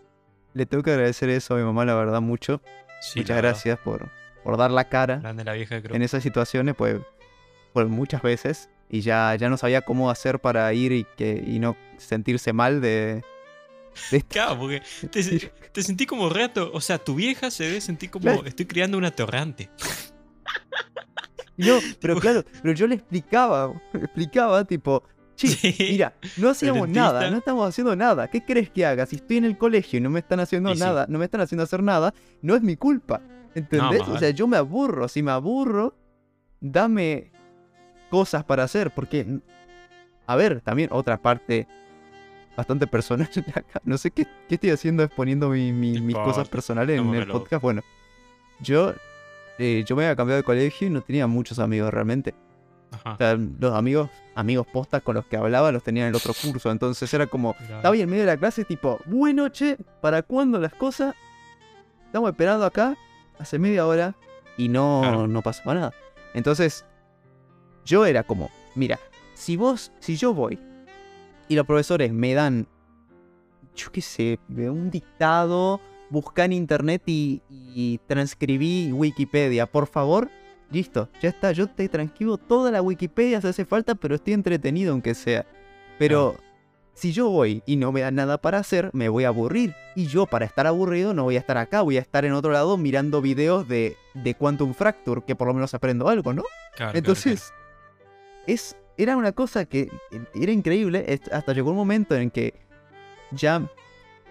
Speaker 1: le tengo que agradecer eso a mi mamá, la verdad, mucho.
Speaker 2: Sí,
Speaker 1: Muchas
Speaker 2: verdad.
Speaker 1: gracias por, por dar la cara
Speaker 2: Grande la vieja creo.
Speaker 1: en esas situaciones, pues. Por muchas veces. Y ya, ya no sabía cómo hacer para ir y, que, y no sentirse mal de. de.
Speaker 2: Claro, porque [laughs] te, se- te sentí como rato. O sea, tu vieja se debe sentir como
Speaker 1: Claro.
Speaker 2: estoy criando una torrante.
Speaker 1: No, [laughs] pero claro, pero yo le explicaba, le explicaba, tipo, che,
Speaker 2: Sí.
Speaker 1: mira, no hacíamos nada, no estamos haciendo nada. ¿Qué crees que haga? Si estoy en el colegio y no me están haciendo
Speaker 2: sí.
Speaker 1: nada, no me están haciendo hacer nada, no es mi culpa. ¿Entendés? o sea, yo me aburro. Si me aburro, dame cosas para hacer. Porque, a ver, también otra parte bastante personal acá. No sé qué, qué estoy haciendo exponiendo mi- mi-
Speaker 2: No
Speaker 1: mis cosas personales en el podcast. Bueno, yo, eh, yo me había cambiado de colegio y no tenía muchos amigos realmente.
Speaker 2: Ajá.
Speaker 1: O sea, los amigos, amigos postas con los que hablaba los tenía en el otro curso. Entonces era como,
Speaker 2: Mirá.
Speaker 1: estaba ahí en medio de la clase, tipo, bueno, che, ¿para cuándo las cosas? Estamos esperando acá hace media hora y no,
Speaker 2: Claro.
Speaker 1: no pasaba nada. Entonces, yo era como, mira, si vos, si yo voy y los profesores me dan, yo qué sé, un dictado, busca en internet y, y transcribí Wikipedia, por favor, listo, ya está, yo te transcribo toda la Wikipedia si hace falta, pero estoy entretenido aunque sea. Pero si yo voy y no me dan nada para hacer, me voy a aburrir. Y yo para estar aburrido no voy a estar acá, voy a estar en otro lado mirando videos de, de Quantum Fracture, que por lo menos aprendo algo, ¿no?
Speaker 2: Claro, claro,
Speaker 1: Entonces, es, era una cosa que era increíble. Hasta llegó un momento en que ya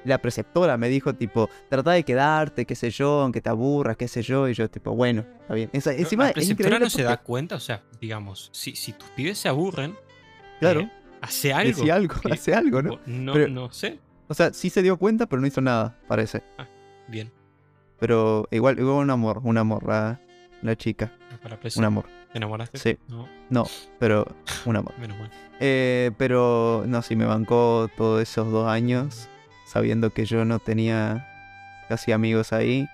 Speaker 1: la preceptora me dijo, tipo, trata de quedarte, qué sé yo, aunque te aburras, qué sé yo. Y yo, tipo, bueno, está bien. Esa- encima
Speaker 2: la preceptora no se da cuenta, o sea, digamos, si, si tus pibes se aburren,
Speaker 1: Claro,
Speaker 2: eh, hace algo.
Speaker 1: decía algo,
Speaker 2: que-
Speaker 1: hace algo, ¿no?
Speaker 2: No,
Speaker 1: Pero-
Speaker 2: no sé.
Speaker 1: O sea, sí se dio cuenta, pero no hizo nada, parece.
Speaker 2: Bien.
Speaker 1: Pero igual, igual un amor, un amor, la, la chica.
Speaker 2: Para
Speaker 1: Un amor,
Speaker 2: ¿Te enamoraste?
Speaker 1: Sí.
Speaker 2: No,
Speaker 1: pero un amor. [laughs]
Speaker 2: menos mal.
Speaker 1: Eh, pero no, sí, me bancó todos esos dos años sabiendo que yo no tenía casi amigos ahí.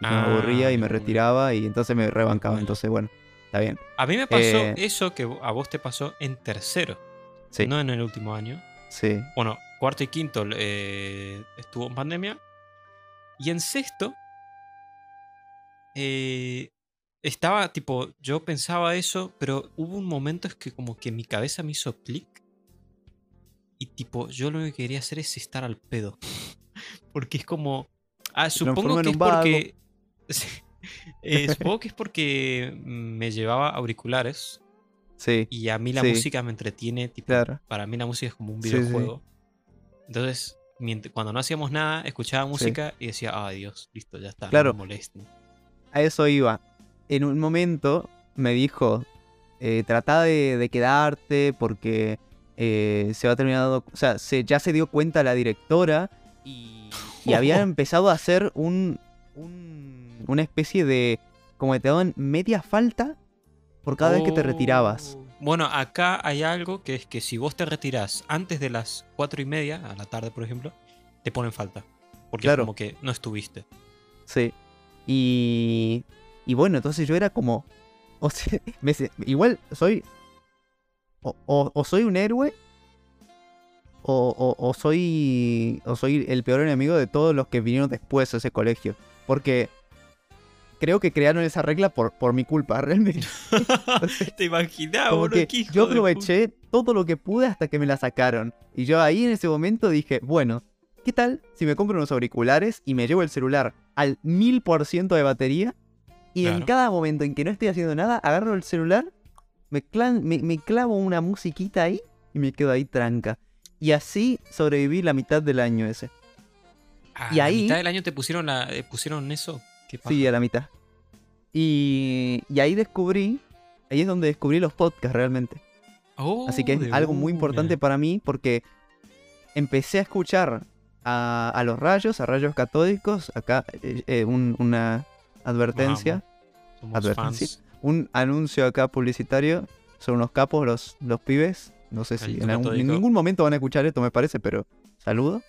Speaker 1: Y me
Speaker 2: Ah,
Speaker 1: aburría y me retiraba y entonces me rebancaba.
Speaker 2: Bueno.
Speaker 1: Entonces, bueno, está bien.
Speaker 2: A mí me pasó
Speaker 1: Eh,
Speaker 2: eso que a vos te pasó en tercero,
Speaker 1: Sí,
Speaker 2: no en el último año.
Speaker 1: sí.
Speaker 2: Bueno, cuarto y quinto eh, estuvo en pandemia. Y en sexto, eh, estaba tipo, yo pensaba eso, pero hubo un momento es que como que mi cabeza me hizo clic. Y tipo, yo lo que quería hacer es estar al pedo. [laughs] Porque es como... Ah, supongo que es porque... [laughs] Eh, supongo que es porque me llevaba auriculares [laughs]
Speaker 1: Sí,
Speaker 2: y a mí la
Speaker 1: Sí.
Speaker 2: música me entretiene, tipo,
Speaker 1: claro.
Speaker 2: para mí la música es como un
Speaker 1: Sí, sí.
Speaker 2: videojuego. Entonces, cuando no hacíamos nada, escuchaba música y decía, ay Dios, listo, ya está,
Speaker 1: Claro.
Speaker 2: no me molesten.
Speaker 1: A eso iba. En un momento me dijo, eh, trata de, de quedarte porque eh, se va terminando... O sea, se, ya se dio cuenta la directora y, y había [laughs] empezado a hacer un, un- una especie de... Como que te daban media falta por cada vez que te retirabas.
Speaker 2: Oh. Bueno, acá hay algo que es que si vos te retirás antes de las cuatro y media, a la tarde por ejemplo, te ponen falta. Porque
Speaker 1: Claro.
Speaker 2: es como que no estuviste.
Speaker 1: Sí. Y, y bueno, entonces yo era como... [laughs] O sea, me igual soy... O, o- o soy un héroe. O, soy. O soy el peor enemigo de todos los que vinieron después a ese colegio. Porque creo que crearon esa regla por, por mi culpa, [laughs] realmente. Entonces,
Speaker 2: te imaginás,
Speaker 1: como que
Speaker 2: hijo
Speaker 1: yo aproveché todo lo que pude hasta que me la sacaron. Y yo ahí en ese momento dije, bueno, ¿qué tal si me compro unos auriculares y me llevo el celular al mil por ciento de batería? Y en cada momento en que no estoy haciendo nada, agarro el celular, me, clan- me, me clavo una musiquita ahí y me quedo ahí tranca. Y así sobreviví la mitad del año ese.
Speaker 2: Ah,
Speaker 1: y
Speaker 2: ¿la
Speaker 1: ahí-
Speaker 2: mitad del año te pusieron, la, eh, pusieron eso? ¿Qué
Speaker 1: Sí, a la mitad. Y, y ahí descubrí, ahí es donde descubrí los podcasts realmente. Así que es
Speaker 2: Oh,
Speaker 1: algo muy importante
Speaker 2: una.
Speaker 1: para mí porque empecé a escuchar a, a los rayos, a rayos catódicos, acá eh, eh, un- una advertencia,
Speaker 2: Somos
Speaker 1: advertencia.
Speaker 2: fans.
Speaker 1: Un anuncio acá publicitario, son unos capos los, los pibes, no sé si en, algún- en
Speaker 2: catódico.
Speaker 1: ningún momento van a escuchar esto me parece, pero saludo,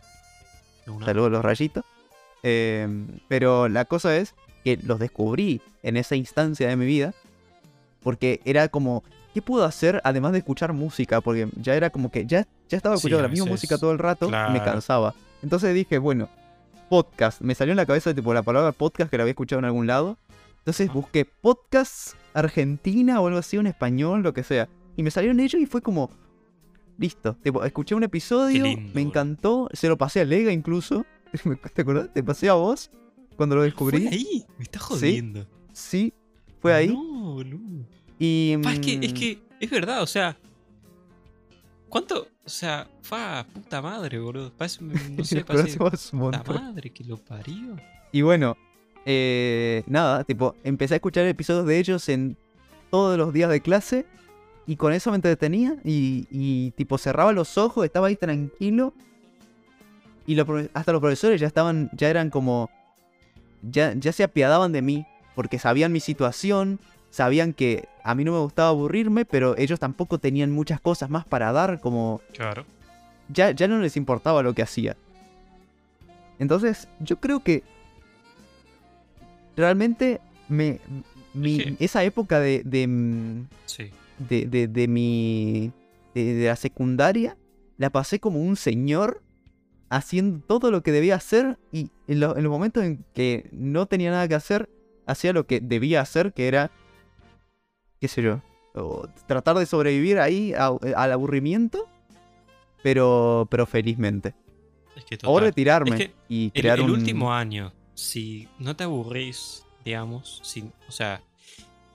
Speaker 2: una.
Speaker 1: saludo a los rayitos. Eh, pero la cosa es que los descubrí en esa instancia de mi vida porque era como, ¿qué puedo hacer además de escuchar música? Porque ya era como que ya, ya estaba escuchando la misma música todo el rato y me cansaba. Entonces dije, bueno, podcast. Me salió en la cabeza tipo la palabra podcast que la había escuchado en algún lado. Entonces busqué podcast Argentina o algo así, un español, lo que sea. Y me salieron ellos y fue como, listo. Tipo, escuché un episodio,
Speaker 2: lindo,
Speaker 1: me encantó, se lo pasé a Lega incluso. [laughs] ¿Te acordás? Te pasé a vos cuando lo descubrí.
Speaker 2: ¿Fue ahí? Me estás jodiendo.
Speaker 1: Sí, fue ahí.
Speaker 2: No, boludo.
Speaker 1: Y,
Speaker 2: Pa, es, que, es
Speaker 1: mm,
Speaker 2: que es verdad, o sea. ¿Cuánto? O sea, fa, puta madre, boludo. Parece, no [laughs] sé, parece. Puta madre que lo parió.
Speaker 1: Y bueno, eh, nada, tipo, empecé a escuchar episodios de ellos en todos los días de clase y con eso me entretenía y, y, tipo cerraba los ojos, estaba ahí tranquilo y hasta los profesores ya estaban, ya eran como, ya, ya se apiadaban de mí porque sabían mi situación sabían que a mí no me gustaba aburrirme, pero ellos tampoco tenían muchas cosas más para dar, como
Speaker 2: Claro.
Speaker 1: ya, ya no les importaba lo que hacía. Entonces, yo creo que realmente me, mi-
Speaker 2: Es
Speaker 1: esa época de, de, mm,
Speaker 2: Sí.
Speaker 1: de, de- de mi. De, la secundaria, la pasé como un señor haciendo todo lo que debía hacer y en, lo- en los momentos en que no tenía nada que hacer, hacía lo que debía hacer, que era. qué sé yo. o tratar de sobrevivir ahí a- al aburrimiento, pero, pero felizmente.
Speaker 2: Es que
Speaker 1: O retirarme
Speaker 2: Es que
Speaker 1: y
Speaker 2: El,
Speaker 1: crear
Speaker 2: el
Speaker 1: un.
Speaker 2: último año, si no te aburrís, digamos, sin, o sea,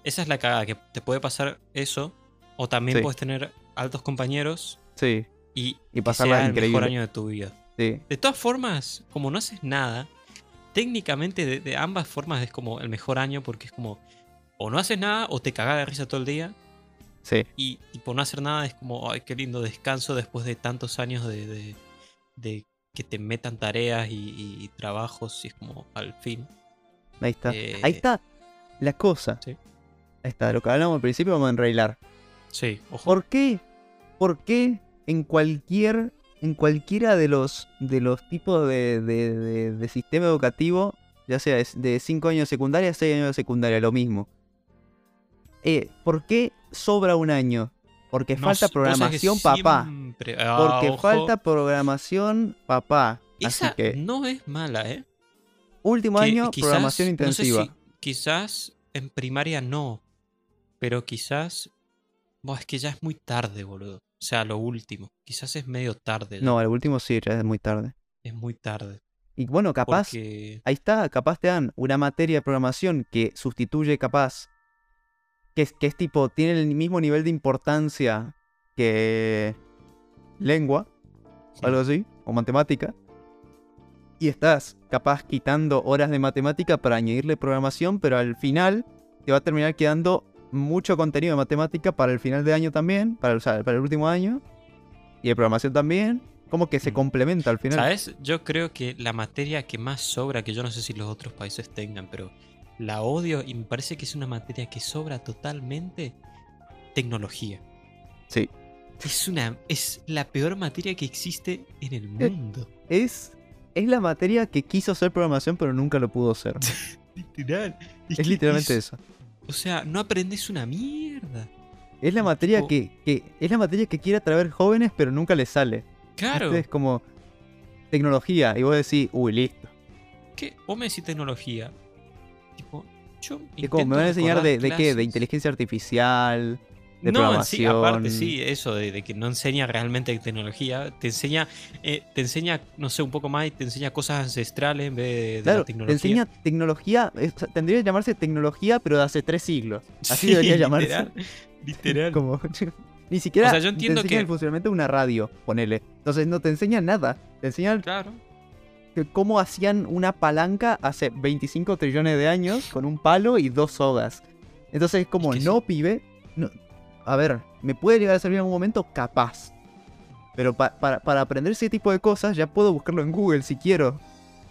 Speaker 2: esa es la cagada, que te puede pasar eso, o también
Speaker 1: Sí.
Speaker 2: puedes tener altos compañeros
Speaker 1: Sí,
Speaker 2: y,
Speaker 1: Y
Speaker 2: sea el mejor año de tu vida.
Speaker 1: sí.
Speaker 2: De todas formas, como no haces nada, técnicamente de, de ambas formas es como el mejor año porque es como o no haces nada o te cagas de risa todo el día
Speaker 1: Sí.
Speaker 2: y, y por no hacer nada es como, ay, qué lindo descanso después de tantos años de, de- de que te metan tareas y, y- y trabajos y es como al fin.
Speaker 1: Ahí está.
Speaker 2: Eh,
Speaker 1: Ahí está la cosa.
Speaker 2: Sí.
Speaker 1: Ahí está, lo que hablamos al principio vamos a enrailar.
Speaker 2: Sí, ojo.
Speaker 1: ¿Por qué? ¿Por qué en cualquier. En cualquiera de los. de los tipos de, de- de- de sistema educativo, ya sea de 5 años de secundaria, 6 años de secundaria, lo mismo. Eh, ¿Por qué sobra un año? Porque
Speaker 2: No
Speaker 1: falta programación, papá.
Speaker 2: siempre- Ah,
Speaker 1: Porque
Speaker 2: ojo.
Speaker 1: falta programación, papá.
Speaker 2: Esa
Speaker 1: Así que,
Speaker 2: no es mala, ¿eh?
Speaker 1: último
Speaker 2: que
Speaker 1: año,
Speaker 2: quizás-
Speaker 1: programación
Speaker 2: no sé
Speaker 1: intensiva.
Speaker 2: si- quizás en primaria no, pero quizás... Buah, es que ya es muy tarde, boludo. O sea, lo último. Quizás es medio tarde. ya.
Speaker 1: No, el último sí, ya es muy tarde.
Speaker 2: Es muy tarde.
Speaker 1: Y bueno, capaz,
Speaker 2: Porque...
Speaker 1: ahí está, capaz te dan una materia de programación que sustituye capaz, que es, que es tipo, tiene el mismo nivel de importancia que lengua, o algo así, o matemática. Y estás capaz quitando horas de matemática para añadirle programación, pero al final te va a terminar quedando mucho contenido de matemática para el final de año también, para, o sea, para el último año, y de programación también, como que se
Speaker 2: Mm.
Speaker 1: complementa al final.
Speaker 2: ¿Sabes? Yo creo que la materia que más sobra, que yo no sé si los otros países tengan, pero la odio y me parece que es una materia que sobra totalmente, tecnología.
Speaker 1: Sí.
Speaker 2: Es una es la peor materia que existe en el
Speaker 1: Eh,
Speaker 2: mundo.
Speaker 1: Es, es la materia que quiso ser programación, pero nunca lo pudo ser. [laughs]
Speaker 2: Literal.
Speaker 1: es literalmente eso.
Speaker 2: O sea, no aprendes una mierda.
Speaker 1: Es la materia que, que- es la materia que quiere atraer jóvenes, pero nunca les sale.
Speaker 2: Claro.
Speaker 1: Este Es como tecnología, y vos decís, uy, listo.
Speaker 2: que vos me decís tecnología. Tipo, yo
Speaker 1: me van a enseñar de, de qué, de inteligencia artificial, de
Speaker 2: no,
Speaker 1: programación.
Speaker 2: sí, aparte sí, eso de, de que no enseña realmente tecnología, te enseña, eh, te enseña, no sé, un poco más y te enseña cosas ancestrales en vez de,
Speaker 1: Claro,
Speaker 2: la
Speaker 1: te
Speaker 2: tecnología.
Speaker 1: enseña tecnología, es- tendría que llamarse tecnología, pero de hace tres siglos. Así
Speaker 2: Sí,
Speaker 1: debería llamarse.
Speaker 2: Literal. literal. [laughs]
Speaker 1: Como, [laughs] ni siquiera
Speaker 2: O sea, yo entiendo
Speaker 1: te enseña
Speaker 2: que-
Speaker 1: el funcionamiento de una radio, ponele. Entonces no te enseña nada. Te enseñan
Speaker 2: Claro.
Speaker 1: Que cómo hacían una palanca hace 25 trillones de años con un palo y dos sogas. Entonces es como, no, pibe. no- A ver, me puede llegar a servir en algún momento, capaz. Pero pa- para, para aprender ese tipo de cosas ya puedo buscarlo en Google si quiero.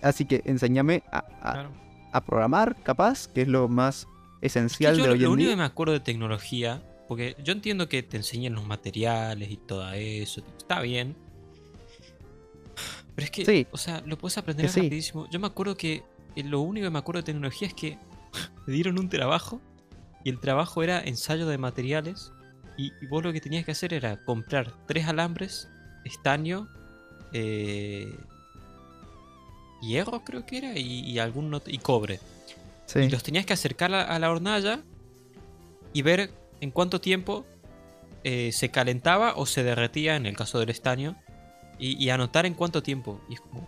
Speaker 1: Así que enséñame a, a-
Speaker 2: claro.
Speaker 1: a programar, capaz, que es lo más
Speaker 2: Es que
Speaker 1: esencial
Speaker 2: yo
Speaker 1: de
Speaker 2: lo,
Speaker 1: hoy
Speaker 2: lo
Speaker 1: en
Speaker 2: único
Speaker 1: día.
Speaker 2: que me acuerdo de tecnología, porque yo entiendo que te enseñan los materiales y todo eso, está bien. Pero es que,
Speaker 1: Sí.
Speaker 2: o sea, lo puedes aprender
Speaker 1: sí.
Speaker 2: rapidísimo. Yo me acuerdo que eh, lo único que me acuerdo de tecnología es que [laughs] me dieron un trabajo y el trabajo era ensayo de materiales y, y vos lo que tenías que hacer era comprar tres alambres, estaño, eh, hierro creo que era y, y algún y cobre.
Speaker 1: Sí.
Speaker 2: Y los tenías que acercar a, a la hornalla y ver en cuánto tiempo eh, se calentaba o se derretía en el caso del estaño. Y, y anotar en cuánto tiempo. Y es como.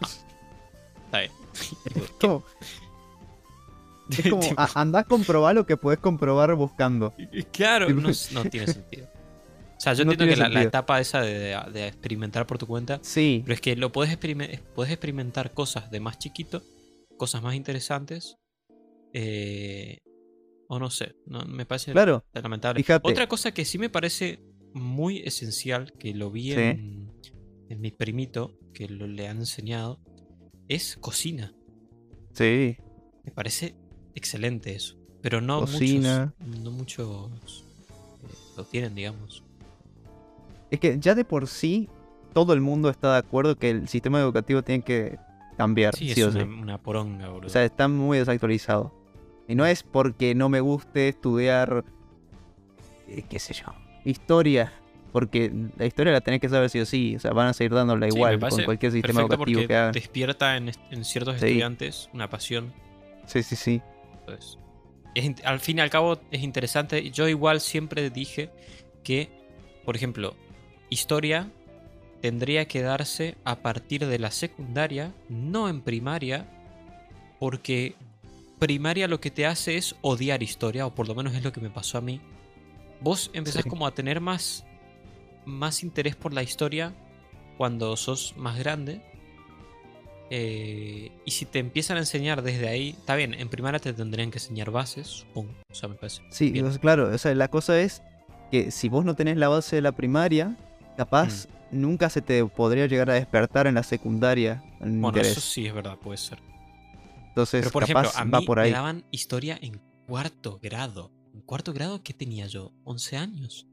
Speaker 2: ah, [laughs] está bien. Tipo,
Speaker 1: Como- es [laughs] como, a- andá a comprobar lo que puedes comprobar buscando.
Speaker 2: claro, [laughs] no, tiene sentido. O sea, yo
Speaker 1: No
Speaker 2: entiendo que la, etapa esa de, de- de experimentar por tu cuenta.
Speaker 1: Sí,
Speaker 2: Pero es que lo puedes, experime- puedes experimentar cosas de más chiquito, cosas más interesantes. eh, o no sé, no, me parece
Speaker 1: claro.
Speaker 2: lamentable.
Speaker 1: Fíjate.
Speaker 2: Otra cosa que sí me parece muy esencial, que lo vi
Speaker 1: Sí.
Speaker 2: en, en mi primito, que lo, le han enseñado, es cocina.
Speaker 1: Sí.
Speaker 2: Me parece excelente eso. Pero no
Speaker 1: Cocina.
Speaker 2: muchos, no muchos eh, lo tienen, digamos.
Speaker 1: Es que ya de por sí todo el mundo está de acuerdo que el sistema educativo tiene que cambiar,
Speaker 2: Sí,
Speaker 1: sí,
Speaker 2: es
Speaker 1: o
Speaker 2: una,
Speaker 1: sí.
Speaker 2: una poronga, boludo.
Speaker 1: O sea, está muy desactualizado. Y no es porque no me guste estudiar, eh, qué sé yo, historia. Porque la historia la tenés que saber sí o sí. O sea, van a seguir dándola
Speaker 2: Sí,
Speaker 1: igual con cualquier sistema educativo que hagan.
Speaker 2: despierta en, ciertos
Speaker 1: Sí.
Speaker 2: estudiantes una pasión.
Speaker 1: Sí, sí, sí.
Speaker 2: Entonces, es al fin y al cabo es interesante. Yo igual siempre dije que, por ejemplo, historia tendría que darse a partir de la secundaria, no en primaria, porque primaria lo que te hace es odiar historia, o por lo menos es lo que me pasó a mí. Vos empezás
Speaker 1: Sí.
Speaker 2: como a tener más, más interés por la historia cuando sos más grande. Eh, y si te empiezan a enseñar desde ahí, está bien, en primaria te tendrían que enseñar bases, supongo. O sea, me parece.
Speaker 1: Sí, claro. O sea, la cosa es que si vos no tenés la base de la primaria, capaz
Speaker 2: Mm.
Speaker 1: nunca se te podría llegar a despertar en la secundaria el
Speaker 2: Bueno,
Speaker 1: interés.
Speaker 2: eso sí es verdad, puede ser.
Speaker 1: Entonces,
Speaker 2: Pero por
Speaker 1: capaz
Speaker 2: ejemplo, a
Speaker 1: va
Speaker 2: mí
Speaker 1: por
Speaker 2: me
Speaker 1: ahí.
Speaker 2: daban historia en cuarto grado. ¿En cuarto grado qué tenía yo? ¿11 años?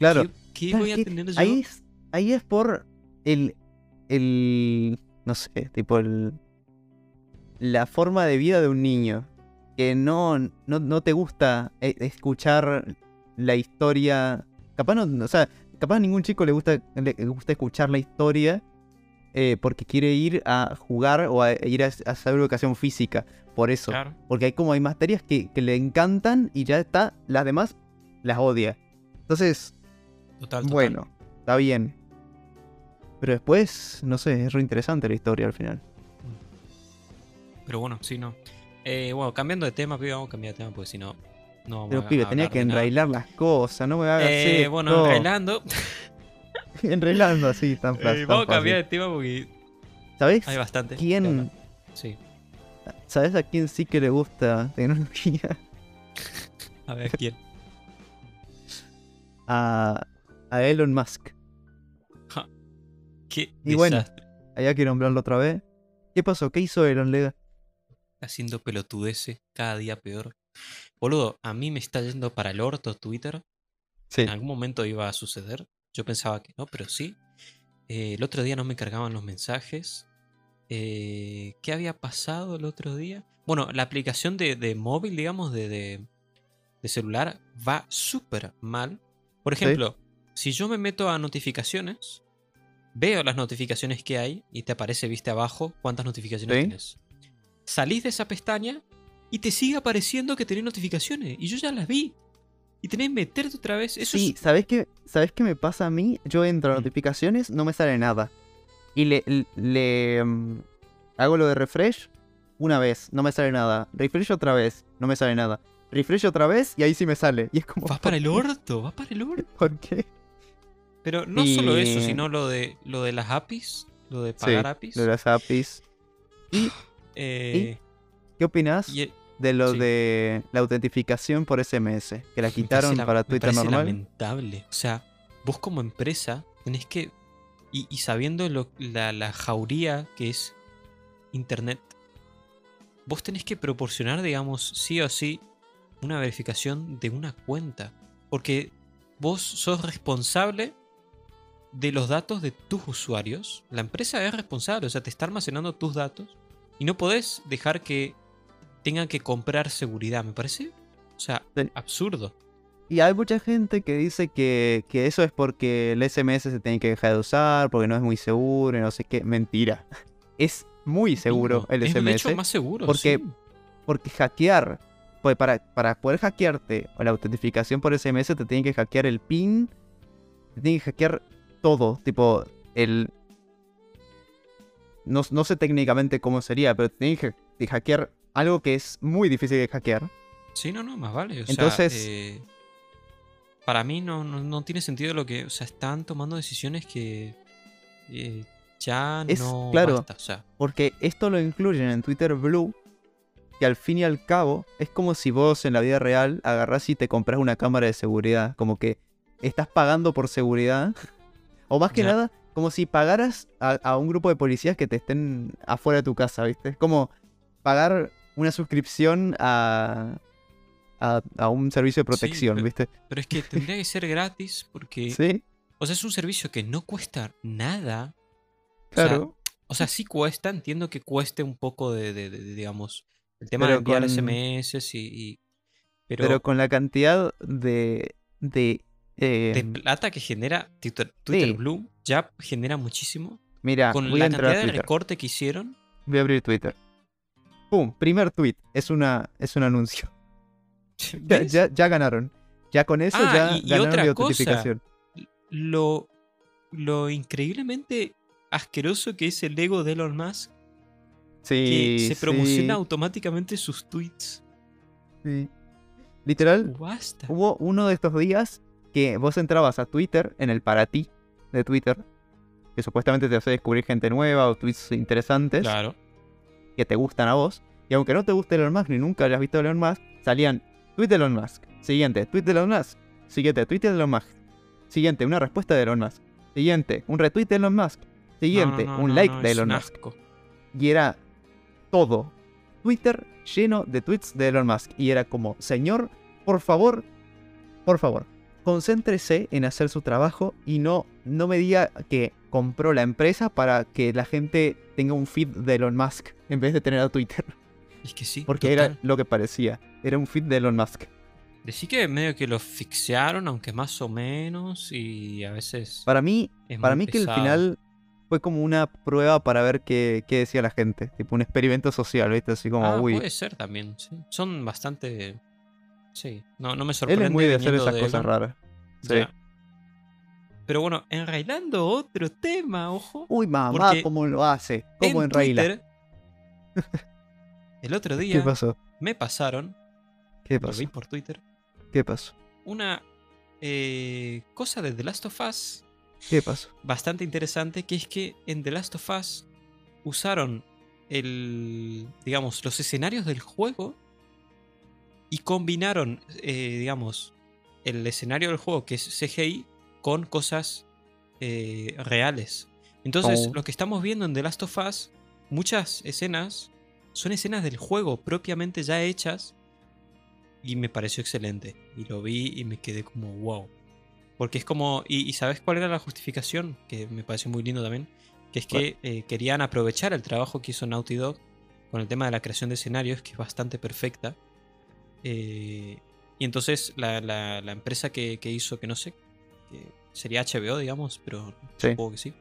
Speaker 1: Claro.
Speaker 2: ¿Qué, qué
Speaker 1: ¿Sabes
Speaker 2: voy a tener yo?
Speaker 1: Ahí es, ahí es por el, el, no sé, tipo el, la forma de vida de un niño. Que no, no, no te gusta eh, escuchar la historia. Capaz no, o sea, capaz a ningún chico le gusta, le gusta escuchar la historia eh, porque quiere ir a jugar o a ir a, a hacer educación física. Por eso.
Speaker 2: Claro.
Speaker 1: Porque hay como hay materias que, que le encantan y ya está, las demás las odia. Entonces,
Speaker 2: Total, total.
Speaker 1: bueno, está bien. Pero después, no sé, es re interesante la historia al final.
Speaker 2: Pero bueno, sí, no. Eh, bueno, cambiando de tema, pibe, vamos a cambiar de tema porque si no, no vamos
Speaker 1: Pero
Speaker 2: a
Speaker 1: pibe, tenía que
Speaker 2: nada.
Speaker 1: enrailar las cosas, no me hagas
Speaker 2: Eh, bueno, enrailando. [laughs]
Speaker 1: Enrailando así, tan
Speaker 2: eh,
Speaker 1: fácil.
Speaker 2: vamos a cambiar de tema porque
Speaker 1: ¿Sabes?
Speaker 2: hay bastante.
Speaker 1: ¿Quién?
Speaker 2: Sí.
Speaker 1: ¿Sabes a quién sí que le gusta tecnología? [laughs]
Speaker 2: A ver, ¿quién? [laughs]
Speaker 1: A, a Elon Musk.
Speaker 2: ¿Qué
Speaker 1: Y bueno. Allá quiero nombrarlo otra vez. ¿Qué pasó? ¿Qué hizo Elon, Lega?
Speaker 2: Haciendo pelotudeces cada día peor. Boludo, a mí me está yendo para el orto Twitter.
Speaker 1: Sí.
Speaker 2: En algún momento iba a suceder. Yo pensaba que no, pero sí. Eh, el otro día no me cargaban los mensajes. Eh, ¿Qué había pasado el otro día? Bueno, la aplicación de, de móvil, digamos, de, de- de celular, va súper mal. Por
Speaker 1: Sí.
Speaker 2: ejemplo, si yo me meto a notificaciones, veo las notificaciones que hay y te aparece, viste abajo, cuántas notificaciones
Speaker 1: Sí.
Speaker 2: tienes. Salís de esa pestaña y te sigue apareciendo que tenés notificaciones. Y yo ya las vi. Y tenés que meterte otra vez. Eso
Speaker 1: sí,
Speaker 2: es
Speaker 1: ¿sabes qué, ¿sabes qué me pasa a mí? Yo entro a
Speaker 2: Mm.
Speaker 1: notificaciones, no me sale nada. Y le, le- le, mm, hago lo de refresh una vez, no me sale nada. Refresh otra vez, no me sale nada. Refresh otra vez y ahí sí me sale. Y es como...
Speaker 2: Vas para el orto, vas para el orto.
Speaker 1: ¿Por qué?
Speaker 2: Pero no solo eso,
Speaker 1: Y-
Speaker 2: sino lo de lo de las APIs, lo de pagar
Speaker 1: Sí,
Speaker 2: APIs.
Speaker 1: Lo de las APIs. [gasps]
Speaker 2: eh,
Speaker 1: ¿Qué opinas
Speaker 2: y el-
Speaker 1: de lo
Speaker 2: sí.
Speaker 1: de la autentificación por SMS? Que la
Speaker 2: me
Speaker 1: quitaron
Speaker 2: la-
Speaker 1: para
Speaker 2: me
Speaker 1: Twitter
Speaker 2: parece
Speaker 1: normal.
Speaker 2: lamentable. O sea, vos como empresa tenés que. Y, y sabiendo lo- la, la jauría que es Internet, vos tenés que proporcionar, digamos, sí o sí, una verificación de una cuenta. Porque vos sos responsable de los datos de tus usuarios. La empresa es responsable, o sea, te está almacenando tus datos. Y no podés dejar que tengan que comprar seguridad. Me parece, o sea,
Speaker 1: Sí.
Speaker 2: absurdo.
Speaker 1: Y hay mucha gente que dice que, que eso es porque el SMS se tiene que dejar de usar, porque no es muy seguro y no sé qué. Mentira. [laughs] Es muy seguro el
Speaker 2: es
Speaker 1: SMS.
Speaker 2: hecho más seguro.
Speaker 1: porque-
Speaker 2: sí.
Speaker 1: Porque hackear, pues para, para poder hackearte o la autentificación por SMS te tienen que hackear el PIN, te tienen que hackear todo, tipo el... No, no sé técnicamente cómo sería, pero te tienen que hackear algo que es muy difícil de hackear.
Speaker 2: Sí, no, no, más vale. O sea,
Speaker 1: Entonces-
Speaker 2: eh, para mí no, no, no tiene sentido lo que. O sea, están tomando decisiones que eh, ya
Speaker 1: Es-
Speaker 2: no
Speaker 1: claro.
Speaker 2: basta. O sea,
Speaker 1: Porque esto lo incluyen en Twitter Blue, que al fin y al cabo es como si vos en la vida real agarrás y te compras una cámara de seguridad. Como que estás pagando por seguridad. O más que
Speaker 2: Ya.
Speaker 1: nada, como si pagaras a, a un grupo de policías que te estén afuera de tu casa, ¿viste? Es como pagar una suscripción a, a, a un servicio de protección,
Speaker 2: pero-
Speaker 1: ¿viste?
Speaker 2: Pero es que tendría que ser gratis porque... [laughs]
Speaker 1: Sí,
Speaker 2: O sea, es un servicio que no cuesta nada. O sea,
Speaker 1: claro.
Speaker 2: O sea, sí cuesta, entiendo que cueste un poco de, de- de- de, digamos, el tema de enviar
Speaker 1: con-
Speaker 2: SMS y... y- pero,
Speaker 1: pero, con la cantidad de. de. eh,
Speaker 2: de plata que genera Twitter, Twitter
Speaker 1: Sí.
Speaker 2: Blue ya genera muchísimo.
Speaker 1: mira,
Speaker 2: Con
Speaker 1: voy a
Speaker 2: la
Speaker 1: entrar
Speaker 2: cantidad
Speaker 1: a
Speaker 2: de recorte que hicieron.
Speaker 1: Voy a abrir Twitter. ¡Pum! Primer tweet. Es una. es un anuncio. [laughs] Ya,
Speaker 2: ¿ves?
Speaker 1: ya, ya ganaron. Ya con eso
Speaker 2: Ah,
Speaker 1: ya
Speaker 2: y- y
Speaker 1: ganaron
Speaker 2: otra
Speaker 1: la
Speaker 2: cosa,
Speaker 1: autentificación.
Speaker 2: Lo, lo increíblemente asqueroso que es el ego de Elon Musk, que se
Speaker 1: sí,
Speaker 2: promociona automáticamente sus tweets.
Speaker 1: sí. Literal,
Speaker 2: Basta.
Speaker 1: hubo uno de estos días que vos entrabas a Twitter en el para ti de Twitter, que supuestamente te hace descubrir gente nueva o tweets interesantes
Speaker 2: Claro.
Speaker 1: Que te gustan a vos. Y aunque no te guste Elon Musk ni nunca hayas visto a Elon Musk, salían tweet de Elon Musk. Siguiente, tweet de Elon Musk. Siguiente, tweet de Elon Musk. Siguiente, una respuesta de Elon Musk. Siguiente, un retweet de Elon Musk. Siguiente,
Speaker 2: No, no, no,
Speaker 1: un like de Elon Musk. Y era todo. Twitter lleno de tweets de Elon Musk. Y era como, señor, por favor, por favor, concéntrese en hacer su trabajo y no, no me diga que compró la empresa para que la gente tenga un feed de Elon Musk en vez de tener a Twitter.
Speaker 2: Es que sí.
Speaker 1: Porque
Speaker 2: total.
Speaker 1: era lo que parecía. Era un feed de Elon Musk.
Speaker 2: Decí que medio que lo asfixiaron, aunque más o menos, y a veces.
Speaker 1: Para mí, para mí que el final fue como una prueba para ver qué, qué decía la gente. Tipo un experimento social, ¿viste? Así como,
Speaker 2: Ah,
Speaker 1: uy.
Speaker 2: puede ser también, sí. Son bastante. Sí, no, no me
Speaker 1: Él
Speaker 2: sorprende.
Speaker 1: es muy de hacer esas
Speaker 2: de
Speaker 1: cosas
Speaker 2: Elon.
Speaker 1: raras. Sí.
Speaker 2: Ya. Pero bueno, enrailando otro tema, ojo.
Speaker 1: Uy, mamá, cómo lo hace. Cómo
Speaker 2: en
Speaker 1: enraila.
Speaker 2: Twitter, el otro
Speaker 1: ¿Qué
Speaker 2: día
Speaker 1: pasó?
Speaker 2: me pasaron,
Speaker 1: ¿Qué
Speaker 2: lo
Speaker 1: pasó?
Speaker 2: vi por Twitter,
Speaker 1: ¿Qué pasó?
Speaker 2: una eh, cosa de The Last of Us
Speaker 1: ¿Qué pasó?
Speaker 2: bastante interesante, que es que en The Last of Us usaron el, digamos, los escenarios del juego y combinaron, eh, digamos, el escenario del juego que es CGI con cosas eh, reales. Entonces,
Speaker 1: Oh.
Speaker 2: lo que estamos viendo en The Last of Us, muchas escenas son escenas del juego propiamente ya hechas y me pareció excelente. Y lo vi y me quedé como wow. Porque es como. ¿Y, y sabes cuál era la justificación? Que me pareció muy lindo también. Que es que eh, querían aprovechar el trabajo que hizo Naughty Dog con el tema de la creación de escenarios, que es bastante perfecta. Eh, y entonces la, la- la empresa que, que hizo, que no sé, que sería HBO, digamos, pero
Speaker 1: Sí.
Speaker 2: supongo que sí.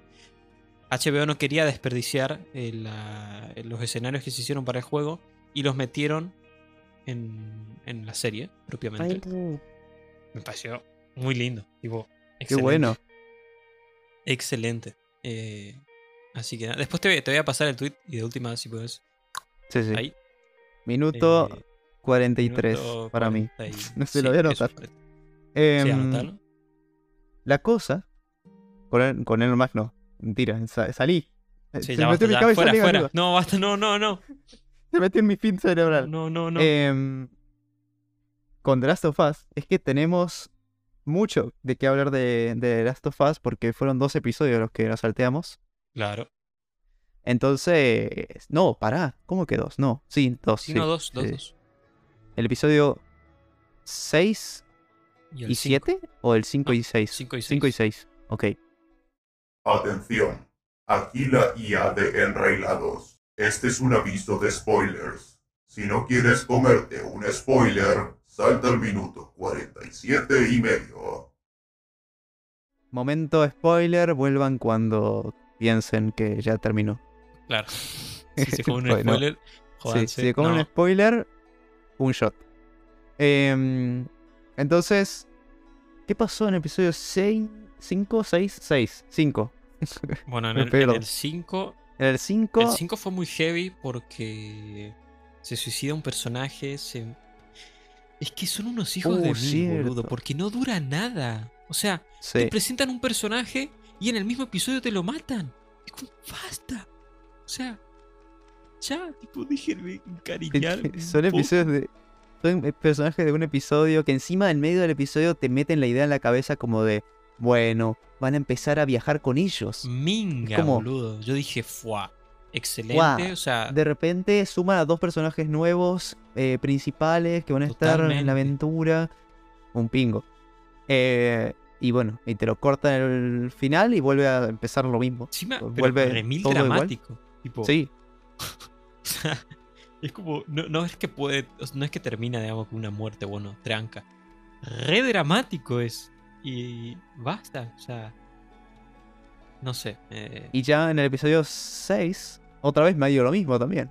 Speaker 2: HBO no quería desperdiciar eh, la- los escenarios que se hicieron para el juego y los metieron en, en la serie propiamente. Me pareció muy lindo. Tipo,
Speaker 1: Qué
Speaker 2: excelente.
Speaker 1: bueno.
Speaker 2: Excelente. Eh, así que nada, después te, voy- te voy a pasar el tweet y de última, si puedes.
Speaker 1: Sí, sí.
Speaker 2: Ahí.
Speaker 1: Minuto
Speaker 2: eh,
Speaker 1: 43
Speaker 2: minuto
Speaker 1: para mí.
Speaker 2: 40 y- [laughs]
Speaker 1: No
Speaker 2: sí,
Speaker 1: lo voy a anotar.
Speaker 2: 40. Sí, anotalo.
Speaker 1: La cosa. Con el, con Musk no. Mentira. sa- salí. Eh,
Speaker 2: Sí,
Speaker 1: se
Speaker 2: ya
Speaker 1: metió
Speaker 2: basta,
Speaker 1: mi
Speaker 2: ya,
Speaker 1: cabeza
Speaker 2: fuera, fuera. No, basta, no, no, no. [laughs]
Speaker 1: Se metió en mi fin cerebral.
Speaker 2: No, no, no.
Speaker 1: Em, con The Last of Us es que tenemos mucho de qué hablar de, de The Last of Us porque fueron dos episodios los que nos salteamos.
Speaker 2: claro.
Speaker 1: Entonces, no, pará, ¿cómo que dos? No, sí, dos.
Speaker 2: Sí,
Speaker 1: sí,
Speaker 2: no, dos, dos, dos.
Speaker 1: El episodio 6
Speaker 2: el
Speaker 1: y
Speaker 2: cinco.
Speaker 1: 7 o el 5
Speaker 2: No,
Speaker 1: y 6?
Speaker 2: cinco y
Speaker 1: 5 y 6, ok.
Speaker 3: Atención, aquí la IA de Enrailados. Este es un aviso de spoilers. Si no quieres comerte un spoiler, salta al minuto 47 y medio.
Speaker 1: Momento spoiler, vuelvan cuando piensen que ya terminó.
Speaker 2: Claro. [laughs] Si se come un
Speaker 1: Bueno,
Speaker 2: spoiler,
Speaker 1: Sí,
Speaker 2: jódanse.
Speaker 1: si con
Speaker 2: No,
Speaker 1: un spoiler, un shot. Em, entonces, ¿qué pasó en el episodio 6? 5, 6, 6, 5.
Speaker 2: Bueno, en el,
Speaker 1: pierdo.
Speaker 2: en el 5
Speaker 1: En el 5,
Speaker 2: El 5 fue muy heavy porque se suicida un personaje. Se... Es que son unos hijos
Speaker 1: Uh,
Speaker 2: de mil,
Speaker 1: cierto.
Speaker 2: boludo, porque no dura nada. O sea,
Speaker 1: sí.
Speaker 2: te presentan un personaje y en el mismo episodio te lo matan. Es como, basta. O sea, ya, tipo, déjenme encariñar. [laughs]
Speaker 1: Son episodios de. Son personajes de un episodio que encima en medio del episodio te meten la idea en la cabeza como de. Bueno, van a empezar a viajar con ellos.
Speaker 2: Minga,
Speaker 1: como-
Speaker 2: boludo. Yo dije, fuá. excelente. O sea,
Speaker 1: De repente suman a dos personajes nuevos eh, principales que van a estar en la aventura. Un pingo. Eh, y bueno, y te lo cortan en el final y vuelve a empezar lo mismo.
Speaker 2: encima,
Speaker 1: vuelve
Speaker 2: remil
Speaker 1: todo igual.
Speaker 2: dramático. Tipo,
Speaker 1: Sí, [laughs] [laughs]
Speaker 2: es como, no, no es que puede, no es que termina, digamos, con una muerte, bueno, tranca. Re dramático es. Y basta, o sea. No sé. eh,
Speaker 1: y ya en el episodio 6, otra vez me ha ido lo mismo también.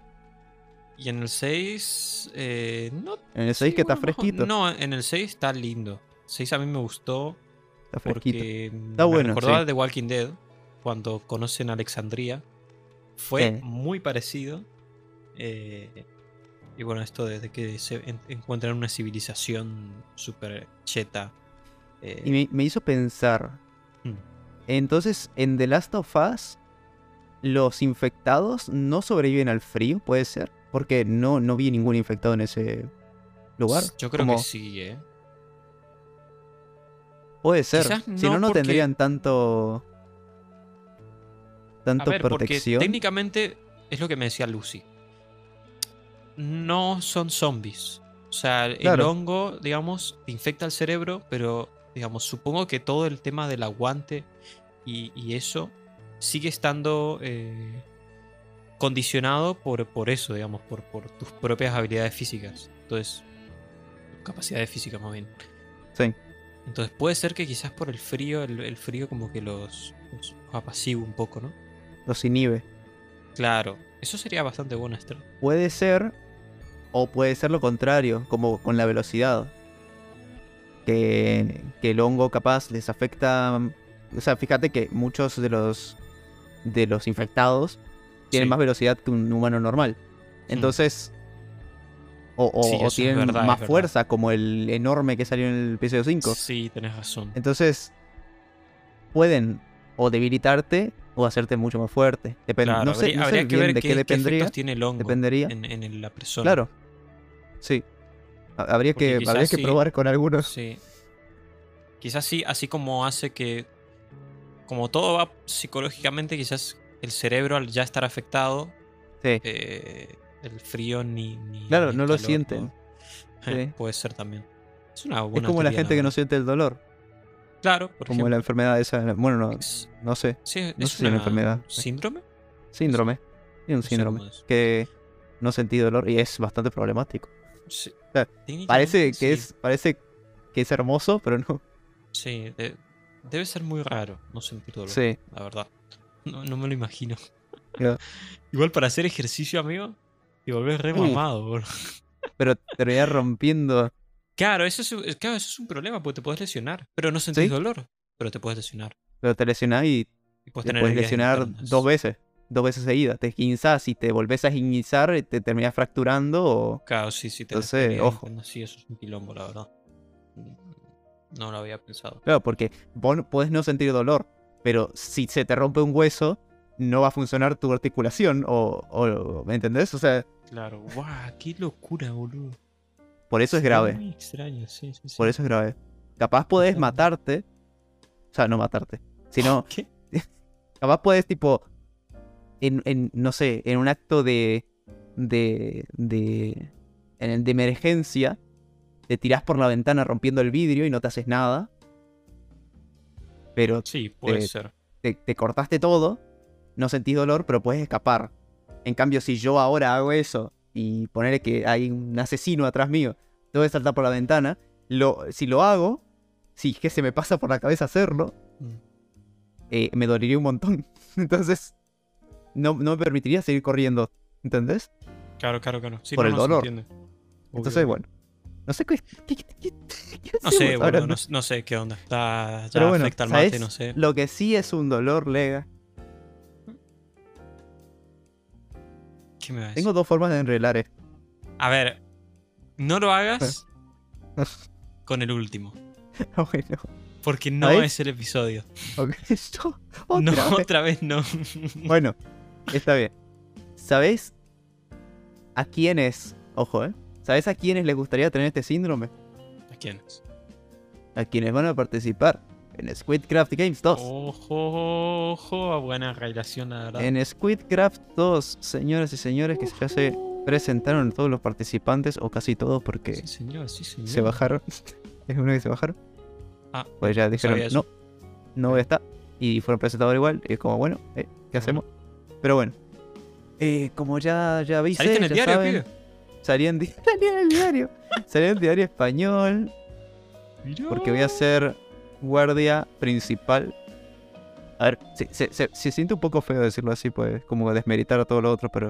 Speaker 2: y en el 6. eh, no
Speaker 1: En el 6
Speaker 2: Sí,
Speaker 1: que está
Speaker 2: bueno, mejor-
Speaker 1: fresquito.
Speaker 2: No, en el 6 está lindo. 6 a mí me gustó
Speaker 1: Está fresquito.
Speaker 2: porque
Speaker 1: Está
Speaker 2: me
Speaker 1: bueno,
Speaker 2: recordaba
Speaker 1: sí.
Speaker 2: de Walking Dead cuando conocen a Alexandria. Fue
Speaker 1: Eh.
Speaker 2: muy parecido. Eh, y bueno, esto de, de que se en- encuentran una civilización súper cheta. eh,
Speaker 1: Y me, me hizo pensar.
Speaker 2: Mm.
Speaker 1: Entonces, en The Last of Us, los infectados no sobreviven al frío, puede ser. Porque no, no vi ningún infectado en ese lugar.
Speaker 2: Yo creo
Speaker 1: Como-
Speaker 2: que sí, ¿eh?
Speaker 1: Puede ser. Si no,
Speaker 2: no porque-
Speaker 1: tendrían tanto.
Speaker 2: A
Speaker 1: Tanto
Speaker 2: porque
Speaker 1: protección.
Speaker 2: técnicamente es lo que me decía Lucy. No son zombies. O sea, el hongo, digamos, te infecta el cerebro, pero, digamos, supongo que todo el tema del aguante y, y eso sigue estando eh, condicionado por, por eso, digamos, por, por tus propias habilidades físicas. Entonces, capacidades físicas más bien.
Speaker 1: Sí.
Speaker 2: Entonces puede ser que quizás por el frío, el, el frío como que los, los apacigua un poco, ¿no?
Speaker 1: Los inhibe.
Speaker 2: Claro, eso sería bastante bueno, Esther.
Speaker 1: Puede ser. O puede ser lo contrario, como con la velocidad. Que, que el hongo capaz les afecta. O sea, fíjate que muchos de los. de los infectados tienen
Speaker 2: Sí.
Speaker 1: más velocidad que un humano normal. Entonces. O, o-
Speaker 2: Sí,
Speaker 1: o
Speaker 2: eso es
Speaker 1: tienen
Speaker 2: verdad,
Speaker 1: más fuerza, como el enorme que salió en el episodio 5.
Speaker 2: Sí, tenés razón.
Speaker 1: Entonces. Pueden o debilitarte o hacerte mucho más fuerte. Depende.
Speaker 2: Claro,
Speaker 1: no sé,
Speaker 2: habría,
Speaker 1: no sé
Speaker 2: habría que
Speaker 1: bien
Speaker 2: ver
Speaker 1: de
Speaker 2: qué,
Speaker 1: qué
Speaker 2: qué tiene el hongo
Speaker 1: dependería.
Speaker 2: En, en la persona.
Speaker 1: Claro. Sí. Ha- Habría
Speaker 2: Porque
Speaker 1: que, habría que probar con algunos.
Speaker 2: Sí. Quizás sí, así como hace que. Como todo va psicológicamente, quizás el cerebro al ya estar afectado,
Speaker 1: Sí.
Speaker 2: eh, el frío ni. ni
Speaker 1: Claro,
Speaker 2: ni
Speaker 1: no lo sienten.
Speaker 2: Eh,
Speaker 1: Sí.
Speaker 2: Puede ser también. Es una
Speaker 1: Es
Speaker 2: buena
Speaker 1: como la gente que no siente el dolor.
Speaker 2: Claro, por
Speaker 1: Como
Speaker 2: ejemplo.
Speaker 1: la enfermedad esa. Bueno, no,
Speaker 2: Es-
Speaker 1: no sé.
Speaker 2: sí, es
Speaker 1: no sé es una enfermedad.
Speaker 2: ¿Síndrome?
Speaker 1: Síndrome. Tiene un síndrome.
Speaker 2: es.
Speaker 1: Que no sentí dolor y es bastante problemático.
Speaker 2: Sí.
Speaker 1: sea,
Speaker 2: Técnicamente,
Speaker 1: Parece que
Speaker 2: sí.
Speaker 1: es, parece que es hermoso, [laughs] pero no.
Speaker 2: Sí, de- debe ser muy raro no sentir dolor.
Speaker 1: Sí.
Speaker 2: La verdad. No, no me lo imagino. [laughs] Igual para hacer ejercicio, amigo, y volver re
Speaker 1: Uf.
Speaker 2: mamado, boludo.
Speaker 1: Pero [laughs] terminar rompiendo.
Speaker 2: Claro, eso es, un- claro, eso es un problema, porque te puedes lesionar. Pero no sentís
Speaker 1: ¿Sí?
Speaker 2: dolor, pero te puedes lesionar.
Speaker 1: Pero te lesionás y
Speaker 2: Y puedes
Speaker 1: te lesionar
Speaker 2: internas.
Speaker 1: dos veces. Dos veces seguidas. Te esguinzás y te volvés a esguinzar y te terminás fracturando o.
Speaker 2: Claro, sí, sí. tenés
Speaker 1: Entonces, ojo.
Speaker 2: Sí, eso es un quilombo, la verdad. No lo había pensado.
Speaker 1: Claro, porque vos podés no sentir dolor, pero si se te rompe un hueso, no va a funcionar tu articulación o, o- ¿me entendés? O sea,
Speaker 2: Claro, guau, qué locura, boludo.
Speaker 1: por eso es grave,
Speaker 2: Muy extraño, sí, sí, sí.
Speaker 1: por eso es grave. Capaz podés matarte, o sea, no matarte, sino [laughs]
Speaker 2: ¿Qué? [laughs]
Speaker 1: capaz podés tipo, en, en, no sé, en un acto de, de, de, en de emergencia, te tirás por la ventana rompiendo el vidrio y no te haces nada, pero
Speaker 2: Sí, puede ser.
Speaker 1: te, te cortaste todo, no sentís dolor, pero puedes escapar. En cambio, si yo ahora hago eso y poner que hay un asesino atrás mío, tengo que saltar por la ventana, lo, si lo hago, si es que se me pasa por la cabeza hacerlo,
Speaker 2: Mm.
Speaker 1: eh, me dolería un montón. [laughs] Entonces, no, no me permitiría seguir corriendo, ¿entendés?
Speaker 2: Claro, claro, claro. Sí,
Speaker 1: por
Speaker 2: no,
Speaker 1: el
Speaker 2: no, se
Speaker 1: dolor. Entonces, bueno. No sé qué, qué, qué- qué-
Speaker 2: No sé, boludo,
Speaker 1: ¿no?
Speaker 2: sé qué onda. Está, ya
Speaker 1: bueno,
Speaker 2: afecta al mate, no sé.
Speaker 1: Lo que sí es un dolor, Lega.
Speaker 2: ¿Qué me va a decir?
Speaker 1: Tengo dos formas de enrelar esto.
Speaker 2: A ver, no lo hagas [laughs] con el último.
Speaker 1: Ah, bueno,
Speaker 2: Porque no es el episodio.
Speaker 1: ok, [laughs] yo-
Speaker 2: no,
Speaker 1: otra vez.
Speaker 2: otra vez no.
Speaker 1: Bueno, está bien. ¿Sabéis a quiénes, ojo, eh? ¿Sabes a quiénes les gustaría tener este síndrome?
Speaker 2: ¿A quiénes?
Speaker 1: A quienes van a participar en Squidcraft Games 2.
Speaker 2: Ojo, ojo, a buena relación, la verdad.
Speaker 1: En Squidcraft 2, señoras y señores, que ya se presentaron todos los participantes, o casi todos, porque
Speaker 2: Sí, señor, sí, señor.
Speaker 1: se bajaron. [laughs] es uno que se bajaron.
Speaker 2: Ah,
Speaker 1: Pues ya dijeron, no, no voy a estar. Y fueron presentados igual. Y es como, bueno, eh, ¿qué hacemos? Pero bueno. Eh, como ya, ya
Speaker 2: ¿Saliste en el
Speaker 1: ya
Speaker 2: diario,
Speaker 1: saben, salí en, di- [laughs] salí en el diario. salí en el diario español. Porque voy a ser guardia principal. A ver, se, se- se- se siente un poco feo decirlo así, pues, como desmeritar a todo lo otro, pero.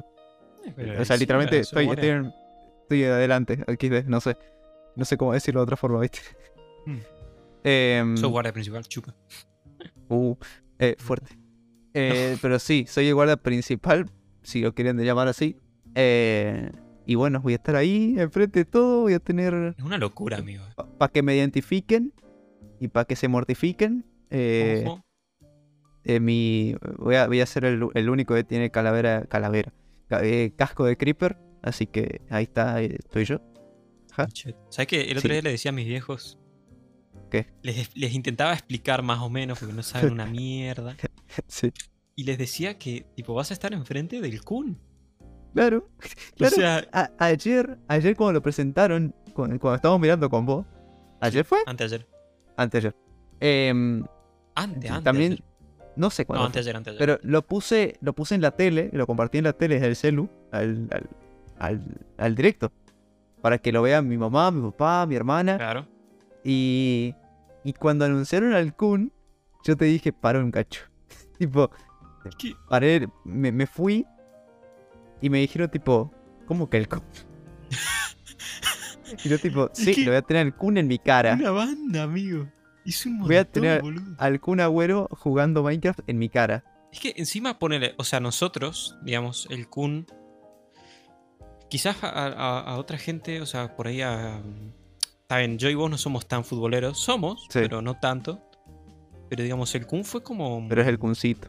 Speaker 2: Eh, pero
Speaker 1: o sea, literalmente estoy, estoy, en- estoy adelante, aquí, de- no sé. No sé cómo decirlo de otra forma, ¿viste?
Speaker 2: Hmm. [laughs]
Speaker 1: Em,
Speaker 2: Sos guardia principal, chupa.
Speaker 1: Uh, eh, fuerte. Eh, [laughs] pero sí, soy el guardia principal, si lo quieren llamar así. Eh, y bueno, voy a estar ahí, enfrente de todo, voy a tener...
Speaker 2: Es una locura, amigo.
Speaker 1: Para que me identifiquen y para que se mortifiquen. eh,
Speaker 2: Ojo.
Speaker 1: eh, mi, voy, a, voy a ser el, el único que tiene calavera, calavera, ca- eh, casco de creeper. Así que ahí está, ahí estoy yo. Ajá.
Speaker 2: ¿Sabes qué? El otro
Speaker 1: Sí.
Speaker 2: día le decía a mis viejos.
Speaker 1: ¿Qué?
Speaker 2: Les, les intentaba explicar más o menos porque no saben una mierda. [laughs]
Speaker 1: sí,
Speaker 2: Y les decía que, tipo, vas a estar enfrente del Kun.
Speaker 1: claro.
Speaker 2: O
Speaker 1: Claro.
Speaker 2: sea,
Speaker 1: A- ayer, ayer cuando lo presentaron, cuando, cuando estábamos mirando con vos. ¿Ayer fue?
Speaker 2: anteayer.
Speaker 1: Anteayer. Em,
Speaker 2: Ante, antes.
Speaker 1: también, no sé cuándo.
Speaker 2: No,
Speaker 1: fue,
Speaker 2: anteayer, anteayer.
Speaker 1: Pero lo puse, lo puse en la tele, lo compartí en la tele desde el celu al, al, al, al directo. Para que lo vean mi mamá, mi papá, mi hermana.
Speaker 2: Claro.
Speaker 1: Y, y cuando anunciaron al Kun, yo te dije, paró un cacho. [laughs] tipo,
Speaker 2: ¿Qué?
Speaker 1: paré, me, me fui y me dijeron tipo, ¿cómo que el Kun? [laughs] y yo tipo, sí, lo voy a tener el Kun en mi cara.
Speaker 2: Una banda, amigo. Hice un montón,
Speaker 1: Voy a tener-
Speaker 2: boludo.
Speaker 1: Al Kun Agüero jugando Minecraft en mi cara.
Speaker 2: Es que encima ponele, o sea, nosotros, digamos, el Kun, quizás a, a- a otra gente, o sea, por ahí a... Está bien, yo y vos no somos tan futboleros, somos,
Speaker 1: Sí.
Speaker 2: pero no tanto. Pero digamos, el Kun fue como,
Speaker 1: Pero es el Kuncito.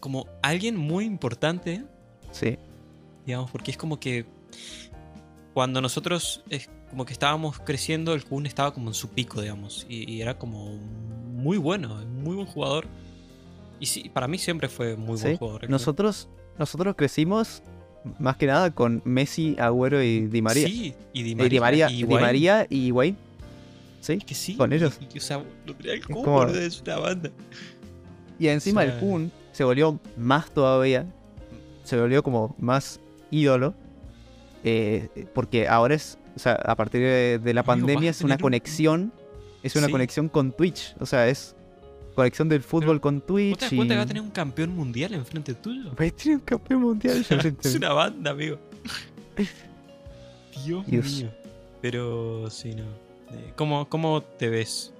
Speaker 2: como alguien muy importante,
Speaker 1: Sí.
Speaker 2: digamos, porque es como que cuando nosotros es como que estábamos creciendo, el Kun estaba como en su pico, digamos, y, y era como muy bueno, muy buen jugador. Y sí, para mí siempre fue muy buen jugador.
Speaker 1: Nosotros, nosotros crecimos más que nada con Messi, Agüero y Di María.
Speaker 2: Sí, y Di
Speaker 1: Eh,
Speaker 2: María.
Speaker 1: Di María,
Speaker 2: y
Speaker 1: Di
Speaker 2: Higuaín.
Speaker 1: María y Higuaín. Sí.
Speaker 2: Es que sí.
Speaker 1: con ellos.
Speaker 2: Y, y, o sea, lo tenía el Kun,
Speaker 1: como-
Speaker 2: es una banda.
Speaker 1: Y encima
Speaker 2: O sea,
Speaker 1: el Kun se volvió más todavía. Se volvió como más ídolo. eh, porque ahora es. O sea, a partir de, de la
Speaker 2: Amigo,
Speaker 1: pandemia es una
Speaker 2: un-
Speaker 1: conexión. Es una
Speaker 2: Sí.
Speaker 1: conexión con Twitch. O sea, es conexión del fútbol con
Speaker 2: ¿Vos
Speaker 1: Twitch.
Speaker 2: te das
Speaker 1: y...
Speaker 2: cuenta que va a tener un campeón mundial enfrente tuyo?
Speaker 1: Va a tener un campeón mundial. [laughs]
Speaker 2: es una banda, amigo. Dios,
Speaker 1: Dios.
Speaker 2: mío. Pero sí, no. Eh, ¿Cómo, ¿Cómo te ves?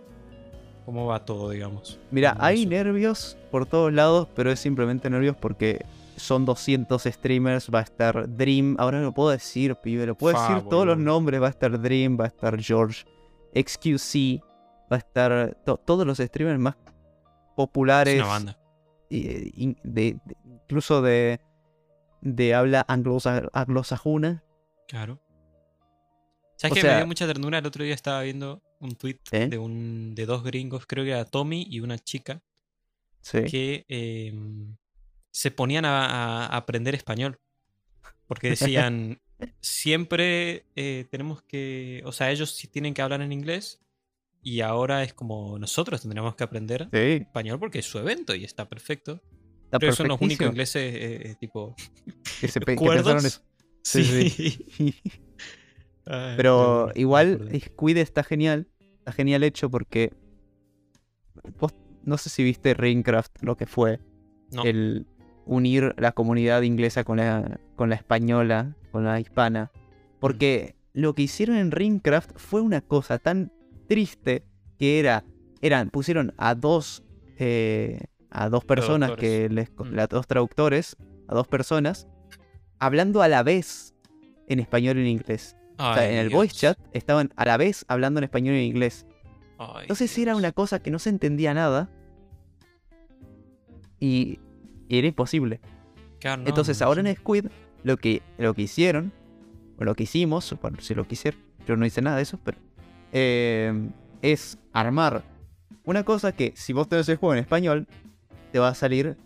Speaker 2: ¿Cómo va todo, digamos?
Speaker 1: Mira, hay
Speaker 2: eso.
Speaker 1: nervios por todos lados, pero es simplemente nervios porque son 200 streamers, va a estar Dream, ahora lo puedo decir, pibe, lo puedo
Speaker 2: Fa,
Speaker 1: decir todos los nombres, va a estar Dream, va a estar George, XQC, va a estar to- todos los streamers más populares, y- de- de- incluso de, de habla anglosa- anglosajona.
Speaker 2: Claro. ¿Sabes
Speaker 1: O sea-
Speaker 2: Me dio mucha ternura. El otro día estaba viendo un tweet
Speaker 1: ¿Eh?
Speaker 2: de, un, de dos gringos, creo que era Tommy y una chica,
Speaker 1: Sí.
Speaker 2: que eh, se ponían a, a aprender español. Porque [laughs] decían, siempre eh, tenemos que, o sea, ellos sí tienen que hablar en inglés y ahora es como nosotros tendríamos que aprender
Speaker 1: Sí,
Speaker 2: español porque es su evento y está perfecto.
Speaker 1: está
Speaker 2: que son los únicos ingleses eh, eh, tipo...
Speaker 1: que, se [laughs] pe- que
Speaker 2: ¿cuerdos?
Speaker 1: pensaron eso. Sí,
Speaker 2: Sí. [laughs] Ay,
Speaker 1: Pero igual
Speaker 2: acordé.
Speaker 1: Squid está genial. Está genial hecho porque. Vos no sé si viste Ringcraft, lo que fue.
Speaker 2: No.
Speaker 1: El unir la comunidad inglesa con la, con la española, con la hispana. Porque lo que hicieron en Ringcraft fue una cosa tan triste que era. Eran, pusieron a dos. eh, a dos personas que les.
Speaker 2: Mm.
Speaker 1: A dos traductores. A dos personas. Hablando a la vez. En español y en inglés. O sea,
Speaker 2: Ay,
Speaker 1: en el
Speaker 2: Dios.
Speaker 1: voice chat estaban a la vez hablando en español y en inglés.
Speaker 2: Ay,
Speaker 1: Entonces era
Speaker 2: Dios.
Speaker 1: una cosa que no se entendía nada. Y, y era imposible. Entonces ahora en. Squid lo que, lo que hicieron, o lo que hicimos, bueno, si lo quisieron, yo no hice nada de eso, pero eh, es armar una cosa que si vos tenés el juego en español, te va a salir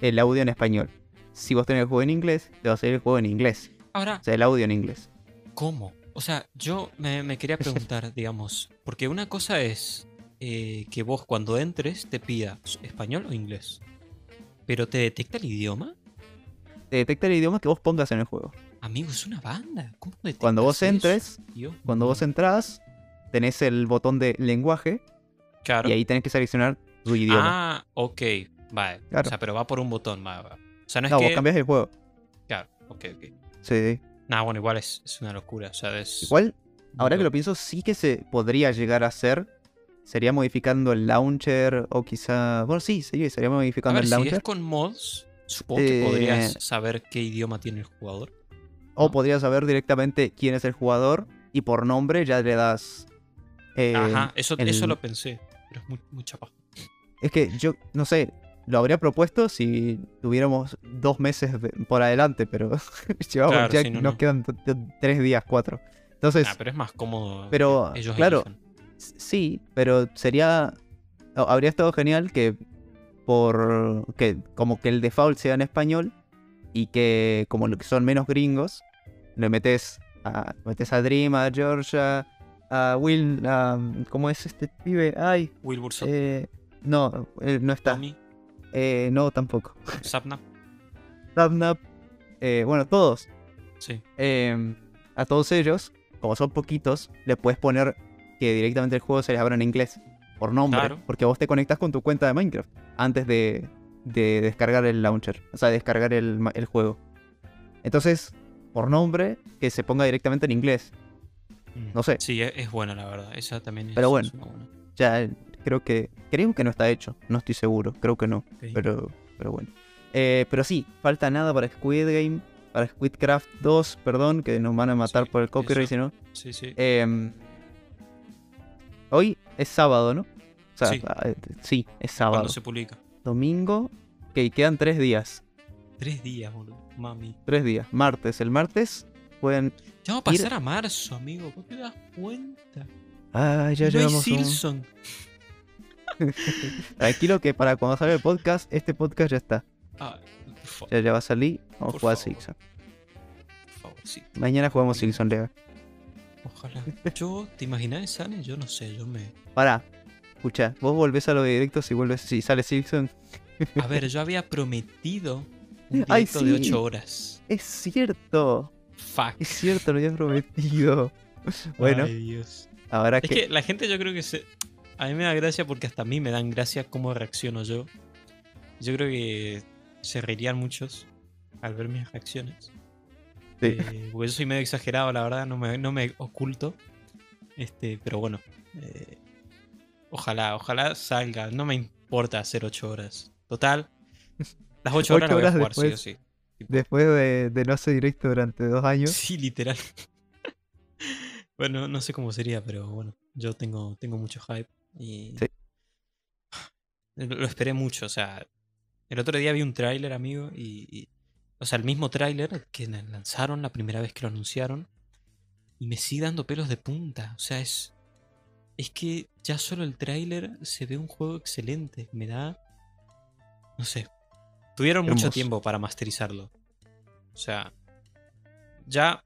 Speaker 1: el audio en español. Si vos tenés el juego en inglés, te va a salir el juego en inglés.
Speaker 2: Ahora,
Speaker 1: O sea, el audio en inglés.
Speaker 2: ¿cómo? O sea, yo me, me quería [laughs] preguntar, digamos, porque una cosa es eh, que vos cuando entres te pida español o inglés. Pero te detecta el idioma.
Speaker 1: Te detecta el idioma que vos pongas en el juego.
Speaker 2: Amigo, es una banda. ¿Cómo detectas
Speaker 1: Cuando vos entres, cuando vos entras, tenés el botón de lenguaje
Speaker 2: Claro.
Speaker 1: y ahí tenés que seleccionar tu idioma.
Speaker 2: Ah, ok. Vale.
Speaker 1: Claro.
Speaker 2: O sea, pero va por un botón. va, va. O sea, no es
Speaker 1: no,
Speaker 2: que.
Speaker 1: vos cambiás el juego.
Speaker 2: Claro, ok, ok.
Speaker 1: Sí.
Speaker 2: Nah, bueno, igual es, es una locura. O sea, es.
Speaker 1: Igual, ahora que lo pienso, sí que se podría llegar a hacer. Sería modificando el launcher o quizá... Bueno, sí, sí, sería
Speaker 2: A
Speaker 1: modificando
Speaker 2: ver,
Speaker 1: el
Speaker 2: si
Speaker 1: launcher.
Speaker 2: es con mods, supongo que
Speaker 1: Eh,
Speaker 2: podrías saber qué idioma tiene el jugador.
Speaker 1: O podrías saber directamente quién es el jugador y por nombre ya le das... eh,
Speaker 2: Ajá, eso, eso lo pensé. Pero es muy, mucha paja.
Speaker 1: Es que yo, no sé, lo habría propuesto si tuviéramos dos meses de- por adelante, pero [laughs] llevamos,
Speaker 2: Claro,
Speaker 1: ya
Speaker 2: sí, no,
Speaker 1: nos
Speaker 2: no.
Speaker 1: quedan tres días, cuatro. Entonces,
Speaker 2: Ah, pero es más cómodo.
Speaker 1: pero,
Speaker 2: ellos
Speaker 1: claro, sí, pero sería... Habría estado genial que por... que como que el default sea en español y que como son menos gringos, le metes a, metes a Dream, a Georgia, a Will, ¿cómo es este pibe? Ay,
Speaker 2: Wilbur
Speaker 1: eh, no, él no está.
Speaker 2: Tommy,
Speaker 1: Eh, no, tampoco. [laughs]
Speaker 2: Sapnap.
Speaker 1: Zapnap, eh, bueno, todos.
Speaker 2: Sí.
Speaker 1: eh, a todos ellos, como son poquitos, le puedes poner que directamente el juego se les abra en inglés, por nombre,
Speaker 2: Claro.
Speaker 1: porque vos te conectas con tu cuenta de Minecraft antes de, de descargar el launcher, o sea, descargar el, el juego. Entonces, por nombre, que se ponga directamente en inglés.
Speaker 2: Mm.
Speaker 1: No sé.
Speaker 2: Sí, es, es buena, la verdad. Esa también es,
Speaker 1: Pero bueno.
Speaker 2: es una buena.
Speaker 1: Ya eh, creo que creo que no está hecho, no estoy seguro, creo que no, pero pero bueno. Eh, pero sí, falta nada para Squid Game, para Squidcraft 2, perdón, que nos van a matar
Speaker 2: Sí,
Speaker 1: por el copyright si no.
Speaker 2: Sí, sí.
Speaker 1: Em, hoy es sábado, ¿no? O sea,
Speaker 2: Sí.
Speaker 1: ah, eh, sí, es sábado.
Speaker 2: Cuando se publica.
Speaker 1: Domingo, que quedan tres días.
Speaker 2: Tres días, boludo. Mami.
Speaker 1: Tres días. Martes. El martes pueden.
Speaker 2: Ya va a pasar a marzo, amigo. ¿No te das cuenta?
Speaker 1: Ah, ya
Speaker 2: no hay
Speaker 1: llegamos. un-
Speaker 2: Silson. [laughs]
Speaker 1: Tranquilo que para cuando salga el podcast, este podcast ya está.
Speaker 2: Ah, por
Speaker 1: Ya, ya va a salir. Vamos
Speaker 2: Por
Speaker 1: a jugar
Speaker 2: favor.
Speaker 1: Silson.
Speaker 2: por favor, sí.
Speaker 1: Mañana jugamos Silson Lega.
Speaker 2: Ojalá. Yo, ¿te imaginas, Sane? Yo no sé, yo me.
Speaker 1: Pará. Escucha, vos volvés a lo de directos y vuelves. Si sale Silson.
Speaker 2: A ver, yo había prometido un [laughs]
Speaker 1: Ay,
Speaker 2: directo de
Speaker 1: sí.
Speaker 2: 8 horas.
Speaker 1: Es cierto.
Speaker 2: Fuck.
Speaker 1: Es cierto, lo habías prometido. [laughs] Bueno,
Speaker 2: Ay, Dios.
Speaker 1: ahora
Speaker 2: Es
Speaker 1: que.
Speaker 2: que la gente yo creo que se... A mí me da gracia porque hasta a mí me dan gracia cómo reacciono yo. Yo creo que se reirían muchos al ver mis reacciones.
Speaker 1: Sí.
Speaker 2: Eh, porque yo soy medio exagerado, la verdad, no me, no me oculto. Este, pero bueno. eh, ojalá, ojalá salga. No me importa hacer 8 horas. Total. Las 8 horas las voy a jugar, sí o
Speaker 1: después.
Speaker 2: sí.
Speaker 1: Después de, de no hacer directo durante dos años.
Speaker 2: Sí, literal. [laughs] bueno, no sé cómo sería, pero bueno, yo tengo, tengo mucho hype y
Speaker 1: Sí. [sighs]
Speaker 2: lo esperé mucho, o sea, el otro día vi un tráiler, amigo, y, y- o sea, el mismo tráiler que la- lanzaron la primera vez que lo anunciaron y me sigue dando pelos de punta, o sea, es es que ya solo el tráiler se ve un juego excelente, me da no sé. Tuvieron mucho tiempo para masterizarlo. O sea, ya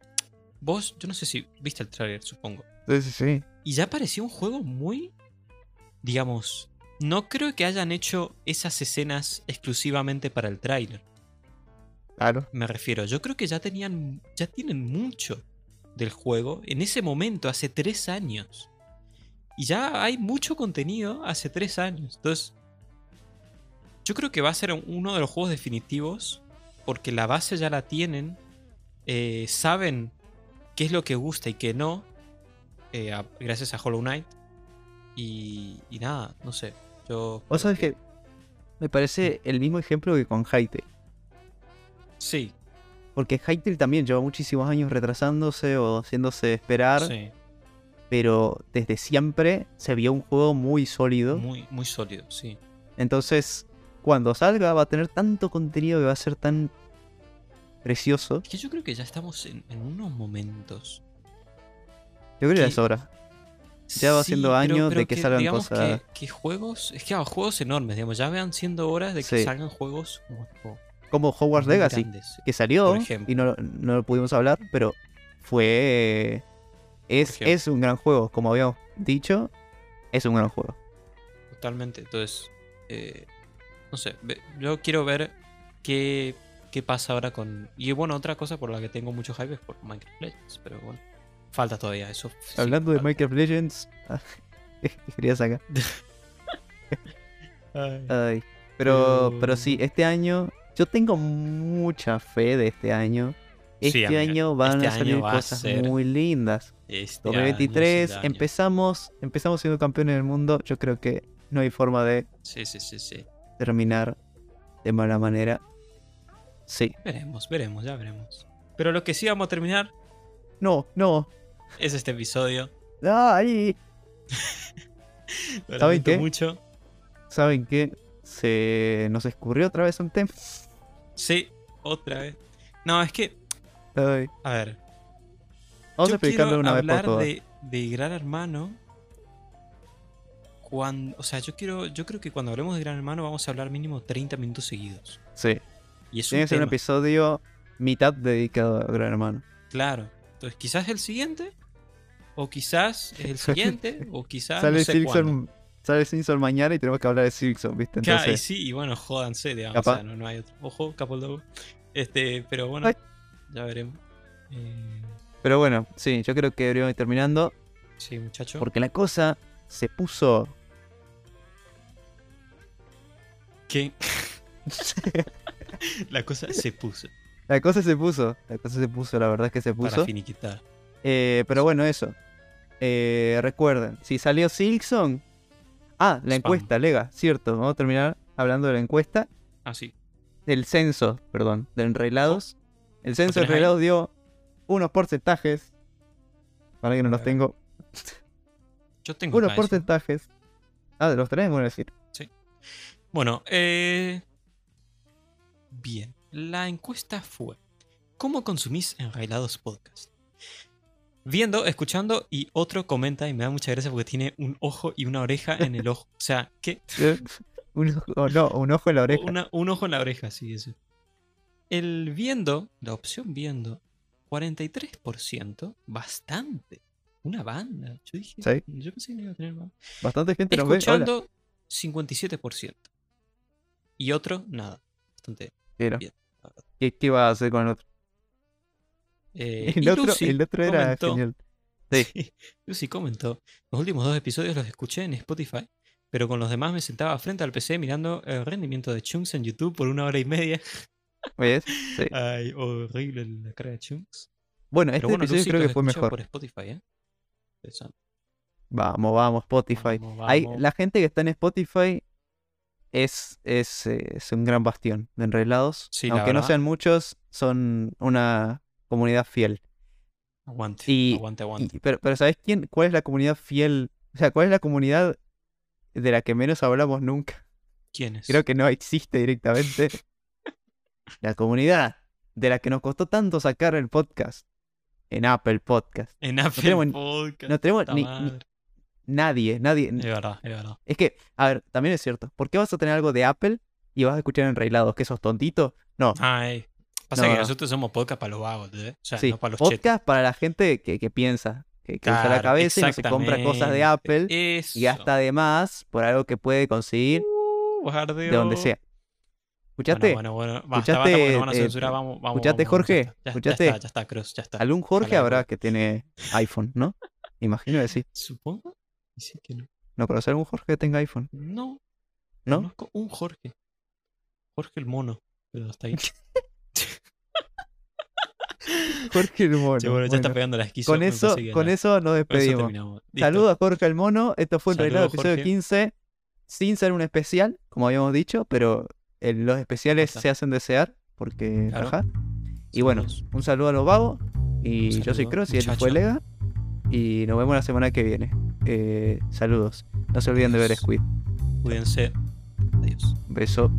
Speaker 2: vos, yo no sé si viste el tráiler, supongo.
Speaker 1: Sí, sí, sí.
Speaker 2: Y ya parecía un juego muy, digamos, no creo que hayan hecho esas escenas exclusivamente para el tráiler.
Speaker 1: Claro.
Speaker 2: Me refiero, yo creo que ya tenían, ya tienen mucho del juego en ese momento, hace tres años. Y ya hay mucho contenido hace tres años. Entonces, yo creo que va a ser uno de los juegos definitivos porque la base ya la tienen, eh, saben qué es lo que gusta y qué no, eh, a- gracias a Hollow Knight. Y, y nada, no sé. Yo
Speaker 1: Vos sabés que me parece el mismo ejemplo que con Hytale.
Speaker 2: Sí,
Speaker 1: Porque Hytale también lleva muchísimos años retrasándose o haciéndose esperar.
Speaker 2: sí,
Speaker 1: Pero desde siempre se vio un juego muy sólido.
Speaker 2: muy, muy sólido, sí.
Speaker 1: Entonces, cuando salga va a tener tanto contenido que va a ser tan precioso.
Speaker 2: Es que yo creo que ya estamos en, en unos momentos.
Speaker 1: Yo creo que ya es hora. ya va
Speaker 2: Sí,
Speaker 1: siendo años
Speaker 2: pero
Speaker 1: de que, salgan
Speaker 2: digamos
Speaker 1: cosas.
Speaker 2: Que, que juegos, es que ah, juegos enormes, digamos, ya vean siendo horas de que
Speaker 1: Sí.
Speaker 2: salgan juegos como
Speaker 1: Como Hogwarts Legacy,
Speaker 2: grandes.
Speaker 1: que salió y no, no lo pudimos hablar, pero fue. Es, es un gran juego, como habíamos dicho, es un gran juego.
Speaker 2: Totalmente. Entonces, eh, no sé, ve- yo quiero ver qué, qué pasa ahora con... Y bueno, otra cosa por la que tengo mucho hype es por Minecraft Legends, pero bueno, falta todavía eso. sí,
Speaker 1: Hablando de
Speaker 2: falta.
Speaker 1: Minecraft Legends, [laughs] ¿qué quería sacar? [laughs]
Speaker 2: Ay.
Speaker 1: Ay, pero, pero
Speaker 2: Pero-
Speaker 1: sí, este año, yo tengo mucha fe de este año. Este
Speaker 2: Sí,
Speaker 1: año van
Speaker 2: este
Speaker 1: a salir
Speaker 2: año va a
Speaker 1: cosas
Speaker 2: ser
Speaker 1: muy lindas.
Speaker 2: Este año es
Speaker 1: 2023,
Speaker 2: el año.
Speaker 1: empezamos, empezamos siendo campeones del mundo. Yo creo que no hay forma de
Speaker 2: Sí, sí, sí, sí.
Speaker 1: Terminar de mala manera. Sí.
Speaker 2: Veremos, veremos, ya veremos. Pero lo que sí vamos a terminar
Speaker 1: No, no.
Speaker 2: es este episodio.
Speaker 1: Ay. [laughs]
Speaker 2: Lo
Speaker 1: ¿Saben qué?
Speaker 2: mucho.
Speaker 1: ¿Saben qué? Se nos escurrió otra vez un tema.
Speaker 2: Sí, otra vez. No, es que,
Speaker 1: Ay.
Speaker 2: a ver,
Speaker 1: Vamos a explicarlo una vez por todas.
Speaker 2: de, de Gran Hermano. Cuando, o sea, yo quiero, yo creo que cuando hablemos de Gran Hermano vamos a hablar mínimo 30 minutos seguidos.
Speaker 1: Sí.
Speaker 2: Y es
Speaker 1: Tiene
Speaker 2: un
Speaker 1: que ser un
Speaker 2: tema,
Speaker 1: episodio mitad dedicado a Gran Hermano.
Speaker 2: claro. Entonces, quizás el siguiente, o quizás es el siguiente, [laughs] o quizás
Speaker 1: sale
Speaker 2: no sé.
Speaker 1: Silkson, sale Simpson mañana y tenemos que hablar de Silkson, ¿viste?
Speaker 2: Claro, y
Speaker 1: Entonces,
Speaker 2: sí, y bueno, jódanse, digamos,
Speaker 1: Capaz.
Speaker 2: o sea, no, no hay otro. Ojo, Capoldo. Este, pero bueno,
Speaker 1: Ay.
Speaker 2: ya veremos. Eh,
Speaker 1: pero bueno, sí, yo creo que deberíamos ir terminando
Speaker 2: sí, muchacho.
Speaker 1: porque la cosa se puso
Speaker 2: que [laughs] la cosa se puso
Speaker 1: La cosa se puso, la cosa se puso, la verdad es que se
Speaker 2: para
Speaker 1: puso.
Speaker 2: finiquitar.
Speaker 1: Eh, pero bueno, eso. Eh, recuerden, si salió Silkson. Ah, la
Speaker 2: Spam.
Speaker 1: encuesta, Lega, cierto. Vamos a terminar hablando de la encuesta.
Speaker 2: Ah, sí.
Speaker 1: Del censo, perdón, de enrailados. El censo de enrailados dio unos porcentajes. Para que no los tengo.
Speaker 2: Yo tengo
Speaker 1: Unos porcentajes. Ah, de los tenés, bueno decir.
Speaker 2: Bueno, eh... Bien. La encuesta fue: ¿Cómo consumís Enrailados Podcast? Viendo, escuchando y otro comenta y me da mucha gracia porque tiene un ojo y una oreja en el ojo. O sea, ¿qué? [laughs]
Speaker 1: un, ojo- no, un ojo en la oreja.
Speaker 2: Una- un ojo en la oreja, sí, eso. El viendo, la opción viendo, 43%, bastante. Una banda. Yo dije,
Speaker 1: Sí.
Speaker 2: yo pensé que no iba a tener más.
Speaker 1: Bastante gente nos ve. Hola.
Speaker 2: Escuchando, 57%. Y otro, nada. Bastante.
Speaker 1: Era.
Speaker 2: bien.
Speaker 1: ¿Qué, qué iba a hacer con el otro?
Speaker 2: Eh,
Speaker 1: El
Speaker 2: y
Speaker 1: otro,
Speaker 2: Lucy
Speaker 1: el otro era
Speaker 2: comentó-
Speaker 1: genial. [laughs] Sí.
Speaker 2: Sí, Lucy comentó, los últimos dos episodios los escuché en Spotify, pero con los demás me sentaba frente al PC mirando el rendimiento de Chunks en YouTube por una hora y media.
Speaker 1: ¿Ves? Sí. [laughs]
Speaker 2: Ay, horrible la cara de Chunks.
Speaker 1: Bueno, este
Speaker 2: Pero bueno,
Speaker 1: episodio
Speaker 2: Lucy
Speaker 1: creo que fue mejor.
Speaker 2: por Spotify, ¿eh?
Speaker 1: Vamos, vamos, Spotify.
Speaker 2: Vamos,
Speaker 1: Hay, la gente que está en Spotify es, es, eh, es un gran bastión de.
Speaker 2: Sí, la
Speaker 1: Aunque no sean muchos, son una comunidad fiel.
Speaker 2: Aguante,
Speaker 1: Y-
Speaker 2: aguante, aguante.
Speaker 1: Y- pero, pero ¿sabes quién? ¿Cuál es la comunidad fiel? O sea, ¿cuál es la comunidad de la que menos hablamos nunca?
Speaker 2: ¿Quién es?
Speaker 1: Creo que no existe directamente. [laughs] la comunidad de la que nos costó tanto sacar el podcast en Apple Podcast.
Speaker 2: En Apple
Speaker 1: tenemos ni-
Speaker 2: Podcast.
Speaker 1: No tenemos ni. Nadie, nadie.
Speaker 2: Es verdad, es verdad.
Speaker 1: Es que, a ver, también es cierto. ¿Por qué vas a tener algo de Apple y vas a escuchar enrailados? ¿Que sos tontito? No.
Speaker 2: Ay, pasa
Speaker 1: No,
Speaker 2: que
Speaker 1: no.
Speaker 2: nosotros somos podcast para los vagos, sea,
Speaker 1: sí,
Speaker 2: no para los chetos.
Speaker 1: podcast para la gente que, que piensa, que, que usa la cabeza y no se compra cosas de. Apple
Speaker 2: Eso.
Speaker 1: y gasta de más por algo que puede conseguir
Speaker 2: Uh,
Speaker 1: de donde sea.
Speaker 2: Bueno,
Speaker 1: ¿Escuchaste?
Speaker 2: Bueno, bueno, basta,
Speaker 1: ¿Escuchaste,
Speaker 2: basta
Speaker 1: eh,
Speaker 2: censurar, vamos, vamos.
Speaker 1: escuchaste,
Speaker 2: vamos,
Speaker 1: Jorge?
Speaker 2: Ya, está, ya-
Speaker 1: ¿Escuchaste?
Speaker 2: Ya está, ya está, Cruz, ya está.
Speaker 1: Algún Jorge habrá
Speaker 2: bueno.
Speaker 1: que tiene iPhone, ¿no? Imagino que sí. [laughs]
Speaker 2: Supongo. Y sí que no.
Speaker 1: No conocer algún Jorge que tenga iPhone,
Speaker 2: No.
Speaker 1: ¿no?
Speaker 2: Conozco un Jorge. Jorge el mono. Pero hasta ahí. [laughs]
Speaker 1: Jorge el mono.
Speaker 2: Sí, bueno, ya está pegando la esquizo.
Speaker 1: con eso, con eso nos despedimos. Saludos a Jorge el mono. Esto fue un
Speaker 2: Saludos,
Speaker 1: reglado episodio
Speaker 2: Jorge.
Speaker 1: 15, sin ser un especial, como habíamos dicho, pero los especiales se hacen desear, porque
Speaker 2: Claro.
Speaker 1: ajá. Y bueno, un saludo a los vagos. Y
Speaker 2: Un
Speaker 1: yo soy Cross y él fue. Lega. Y nos vemos la semana que viene. Eh, saludos. No se olviden de ver. Squid.
Speaker 2: Cuídense. Adiós.
Speaker 1: Beso.